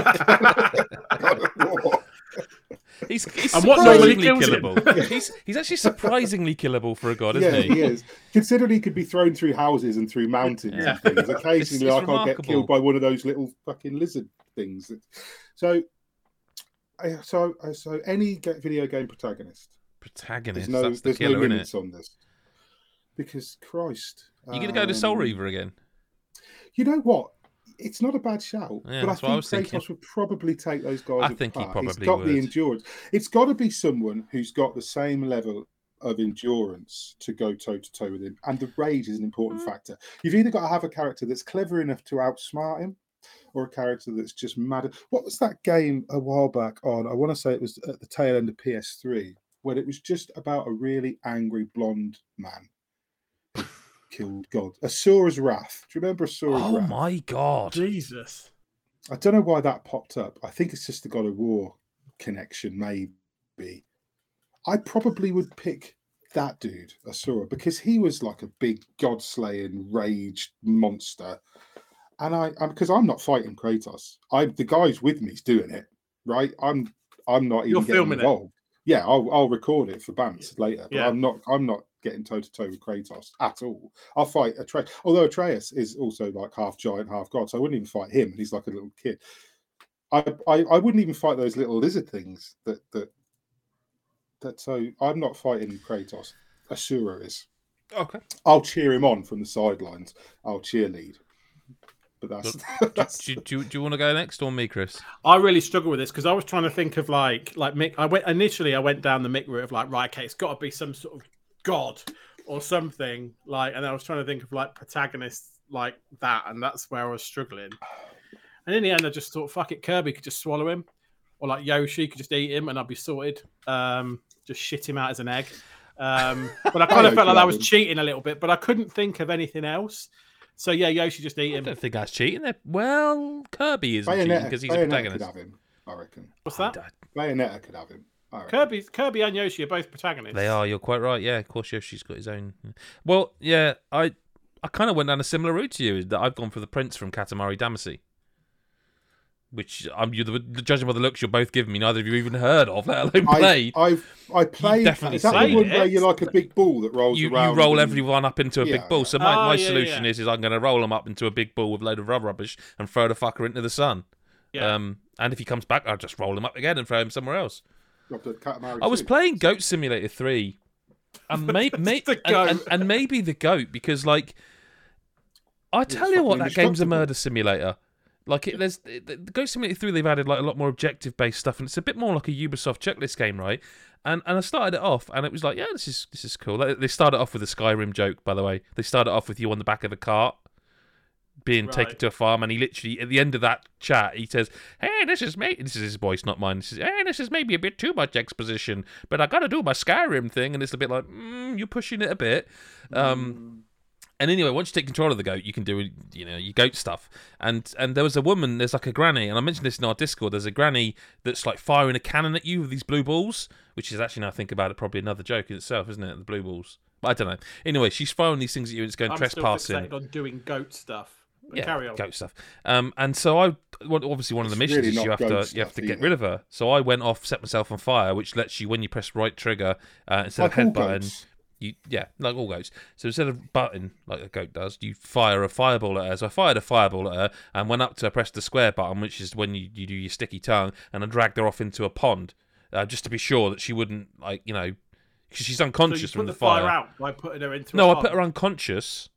of War. He's, he's And what normally surprisingly killable. he's, he's actually surprisingly killable for a god, isn't yeah, he? he is. Considering he could be thrown through houses and through mountains Yeah. and things, occasionally it's I can't get killed by one of those little fucking lizard things. So, I- so, so any video game protagonist. Protagonist. There's no, that's the there's no killer, isn't it? limits on this. Because Christ, you're going to go to Soul um, Reaver again? You know what? It's not a bad shout, Yeah, but I that's what I think was Kratos thinking. would probably take those guys. I think he apart. He's probably got the endurance. It's got to be someone who's got the same level of endurance to go toe to toe with him, and the rage is an important Mm. factor. You've either got to have a character that's clever enough to outsmart him, or a character that's just mad. What was that game a while back on? I want to say it was at the tail end of PS3, where it was just about a really angry blonde man who killed God. Asura's Wrath. Do you remember Asura's Oh Wrath? my god. Jesus. I don't know why that popped up. I think it's just the God of War connection, maybe. I probably would pick that dude, Asura, because he was like a big god slaying rage monster. And I, because I'm not fighting Kratos. I the guys with me's doing it, right? I'm I'm not even You're getting filming it. involved. Yeah, I'll I'll record it for Bants later. But Yeah. I'm not I'm not getting toe to toe with Kratos at all. I'll fight Atreus. Although Atreus is also like half giant, half god, so I wouldn't even fight him. He's like a little kid. I, I I wouldn't even fight those little lizard things that that that. So I'm not fighting Kratos. Asura is. Okay. I'll cheer him on from the sidelines. I'll cheerlead. But that's that's Do, do, do you want to go next or me, Chris? I really struggle with this because I was trying to think of like like Mick. I went initially. I went down the Mick route of like right, okay, it's got to be some sort of god or something like, and I was trying to think of like protagonists like that, and that's where I was struggling. And in the end, I just thought, fuck it, Kirby could just swallow him, or like Yoshi could just eat him, and I'd be sorted. Um, just shit him out as an egg. Um, but I kind of felt like I was cheating a little bit, but I couldn't think of anything else. So yeah, Yoshi just eat I him. don't think that's cheating. They're- Well, Kirby isn't cheating because he's a Bayonetta could have him. I reckon. What's that? Bayonetta could have him. I. Kirby, Kirby and Yoshi are both protagonists. They are. You're quite right. Yeah, of course, Yoshi's got his own. Well, yeah, I I kind of went down a similar route to you. That I've gone for the prince from Katamari Damacy, which I'm you the judging by the looks you're both giving me. Neither of you even heard of, let alone I, played. I've I played. definitely is that the played one it. where you're like a big ball that rolls you, you around? roll and- everyone up into a Yeah, big ball. So my, Oh, my yeah, solution yeah. is is I'm going to roll them up into a big ball with a load of rubber rubbish and throw the fucker into the sun. Yeah. Um, and if he comes back, I'll just roll him up again and throw him somewhere else. Up to Katamari I was playing Goat Simulator three, and, may, may, and, and, and maybe the goat because like I tell you what, that game's a murder simulator. Like it, there's the, the Goat Simulator three. They've added like a lot more objective based stuff, and it's a bit more like a Ubisoft checklist game, right? And and I started it off, and it was like, yeah, this is this is cool. They, they started off with a Skyrim joke, by the way. They started off with you on the back of a cart, being taken to a farm, and he literally at the end of that chat he says, "Hey, this is me. This is his voice, not mine. This is, hey, this is maybe a bit too much exposition, but I got to do my Skyrim thing, and it's a bit like mm, you're pushing it a bit." Um, and anyway, once you take control of the goat, you can do you know your goat stuff. And and there was a woman, there's like a granny, and I mentioned this in our Discord. There's a granny that's like firing a cannon at you with these blue balls, which is actually now I think about it, probably another joke in itself, isn't it? The blue balls. But I don't know. Anyway, she's firing these things at you, and it's going I'm trespassing. fixated on doing goat stuff. But Yeah, carry on. goat stuff. Um, and so I, well, obviously, one of the It's missions really is you have to you have to stuff get rid of her. So I went off, set myself on fire, which lets you when you press right trigger uh, instead Like of head button, goats. You yeah, like all goats. So instead of button like a goat does, you fire a fireball at her. So I fired a fireball at her and went up to press the square button, which is when you, you do your sticky tongue, and I dragged her off into a pond, uh, just to be sure that she wouldn't like you know, because she's So unconscious put from the the fire fire. out by putting her into. No, a I put her unconscious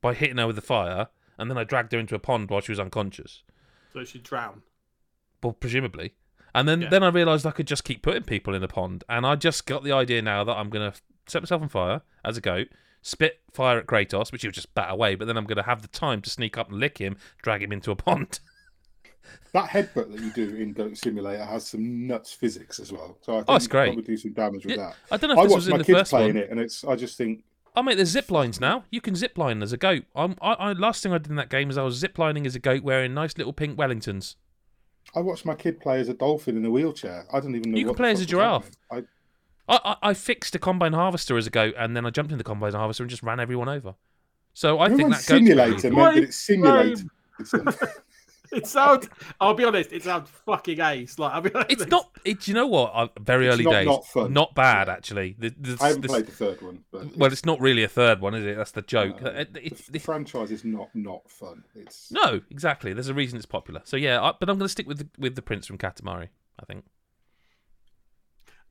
by hitting her with the fire, and then I dragged her into a pond while she was unconscious. so she drowned. Well, presumably. And then, Yeah. then I realised I could just keep putting people in the pond. And I just got the idea now that I'm going to set myself on fire as a goat, spit fire at Kratos, which he'll just bat away, but then I'm going to have the time to sneak up and lick him, drag him into a pond. That headbutt that you do in Goat Simulator has some nuts physics as well. So I think Oh, it's great. probably do some damage with Yeah, that. I don't know if I this watched was in my the kids first playing one. it, and it's. I just think Oh, mate, there's zip lines now. You can zip line as a goat. I'm, I, I, last thing I did in that game is I was zip lining as a goat wearing nice little pink Wellingtons. I watched my kid play as a dolphin in a wheelchair. I don't even know. You can play as a giraffe. happening. I, I, I fixed a combine harvester as a goat, and then I jumped in the combine harvester and just ran everyone over. So I I think Everyone that simulator pretty- meant that it's simulated. It sounds. I'll be honest. It sounds fucking ace. Like I'll be honest. It's not. It, do you know what? I, very It's early not- days. not fun. Not bad actually. The, the, I haven't the- played the third one, but well, it's not really a third one, is it? That's the joke. No, It- it- the it- franchise is not not fun. It's no, exactly. There's a reason it's popular. So yeah, I, but I'm going to stick with the, with the Prince from Katamari. I think.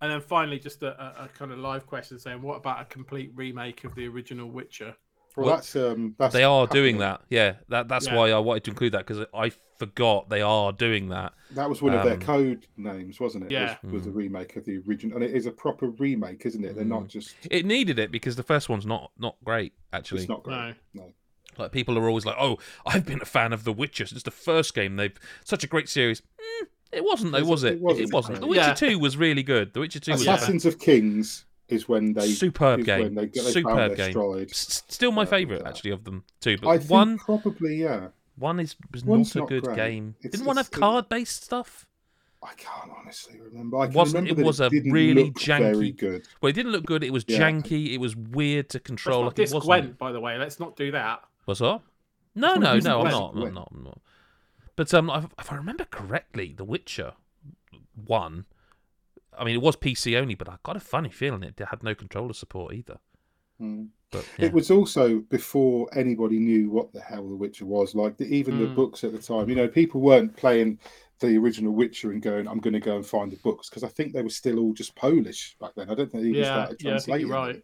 And then finally, just a, a, a kind of live question saying, what about a complete remake of the original Witcher? well, Well, that's um that's They are happening. doing that. Yeah, that that's Yeah. why I wanted to include that because I forgot they are doing that. That was one of their Um, code names, wasn't it? Yeah. was, was a Mm. remake of the original, and it is a proper remake, isn't it? They're not just. It needed it because the first one's not not great actually. It's not great. No. No. Like people are always like, "Oh, I've been a fan of The Witcher since the first game. They've such a great series." Mm, it wasn't though, was it? wasn't- It it wasn't. The. Witcher Yeah. Two was really good. The Witcher Two was Assassins of Kings is when they superb game. when they, they superb found game. S- Still my Uh, favourite yeah. actually of them two. But I think one probably yeah. one is was One's not a good great. game. It's- Didn't one have card based stuff? I can't honestly remember. I can Wasn't- remember it that was a didn't really look very janky- good. Well, it didn't look good. It was Yeah. janky. It was weird to control. not Like it diss wasn't. Gwent, by the way. Let's not do that. What's up? No, no, no. I'm not. I'm not. I'm not. But um, if I remember correctly, The Witcher one. I mean, it was PC only, but I got a funny feeling it had no controller support either. Mm. But yeah. It was also before anybody knew what the hell The Witcher was. Like the, even the Mm. books at the time, you know, people weren't playing the original Witcher and going, "I'm going to go and find the books," because I think they were still all just Polish back then. I don't think they even Yeah, started yeah, you're right.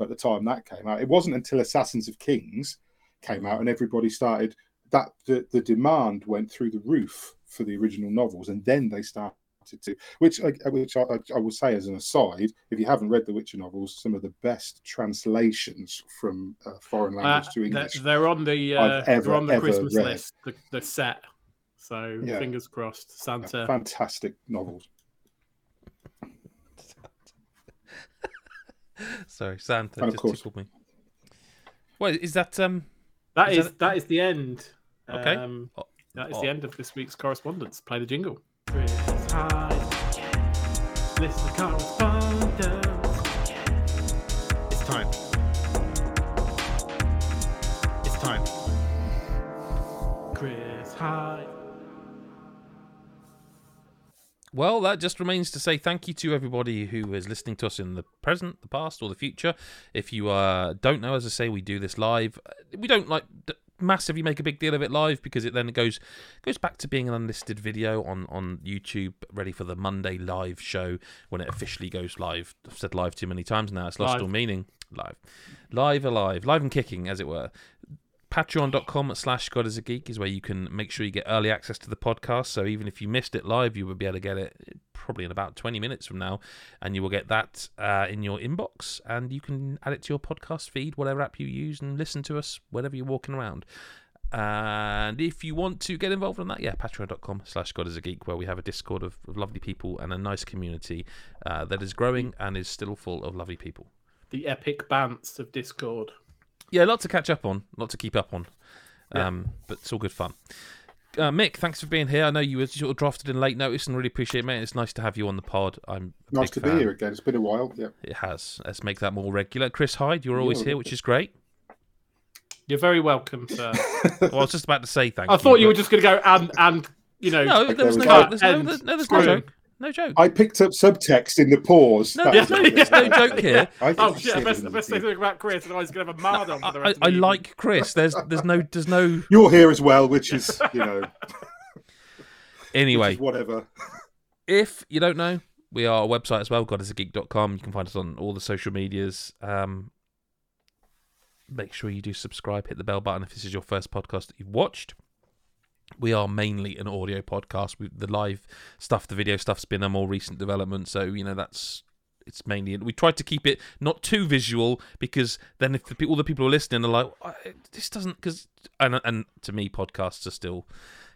at the time that came out. It wasn't until Assassins of Kings came out and everybody started that the, the demand went through the roof for the original novels, and then they started to, which I, which I, I will say as an aside, if you haven't read the Witcher novels, some of the best translations from uh, foreign Uh, language to they're, English. they're on the uh, ever, they're on the Christmas read. list. The, the set. So Yeah. fingers crossed. Santa. Fantastic novels. Sorry, Santa And just course- tickled me. Well, is that um? That Is is that- that is the end. Okay. Um, Oh, that is oh. the end of this week's correspondence. Play the jingle. Chris Hyde. Listen to correspondence. It's time. It's time. Chris Hyde. Well, that just remains to say thank you to everybody who is listening to us in the present, the past, or the future. If you uh, don't know, as I say, we do this live. We don't like massively make a big deal of it live because it then goes goes back to being an unlisted video on on YouTube, ready for the Monday live show when it officially goes live. I've said live too many times now; it's lost Live. all meaning. Live, live, alive, live and kicking, as it were patreon.com slash god is a geek is where you can make sure you get early access to the podcast so even if you missed it live you will be able to get it probably in about 20 minutes from now and you will get that uh, in your inbox and you can add it to your podcast feed whatever app you use and listen to us whenever you're walking around And if you want to get involved in that, yeah, patreon.com slash God is a Geek, where we have a Discord of, of lovely people and a nice community uh, that is growing and is still full of lovely people. The epic bants of Discord. Yeah, a lot to catch up on, a lot to keep up on. Yeah. Um, but it's all good fun. Uh, Mick, thanks for being here. I know you were sort of drafted in late notice and really appreciate it, mate. It's nice to have you on the pod. I'm Nice to fan. be here again. It's been a while. Yeah. It has. Let's make that more regular. Chris Hyde, you're always Yeah. here, which is great. You're very welcome, sir. Well, I was just about to say thank I you. I thought you were just going to go and and you know. No, there was no There we There's no, there's, no, there's no joke. No joke. I picked up subtext in the pause. No, That there's no, it. no joke here. I Oh it's shit! I best, silly, best say isn't it? something about Chris, and I was going to have a mad on for the I, rest of I the evening. like Chris. There's there's no there's no You're here as well, which is you know anyway. is whatever. If you don't know, we are a website as well, godisageek.com. You can find us on all the social medias. Um, make sure you do subscribe, hit the bell button if this is your first podcast that you've watched. We are mainly an audio podcast. The live stuff, the video stuff's been a more recent development, so you know that's it's mainly. We tried to keep it not too visual because then if the, all the people who are listening are like, this doesn't because and and to me podcasts are still,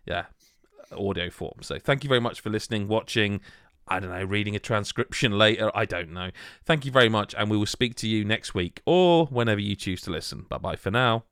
yeah, audio form. So thank you very much for listening, watching. I don't know, reading a transcription later. I don't know. Thank you very much, and we will speak to you next week or whenever you choose to listen. Bye bye for now.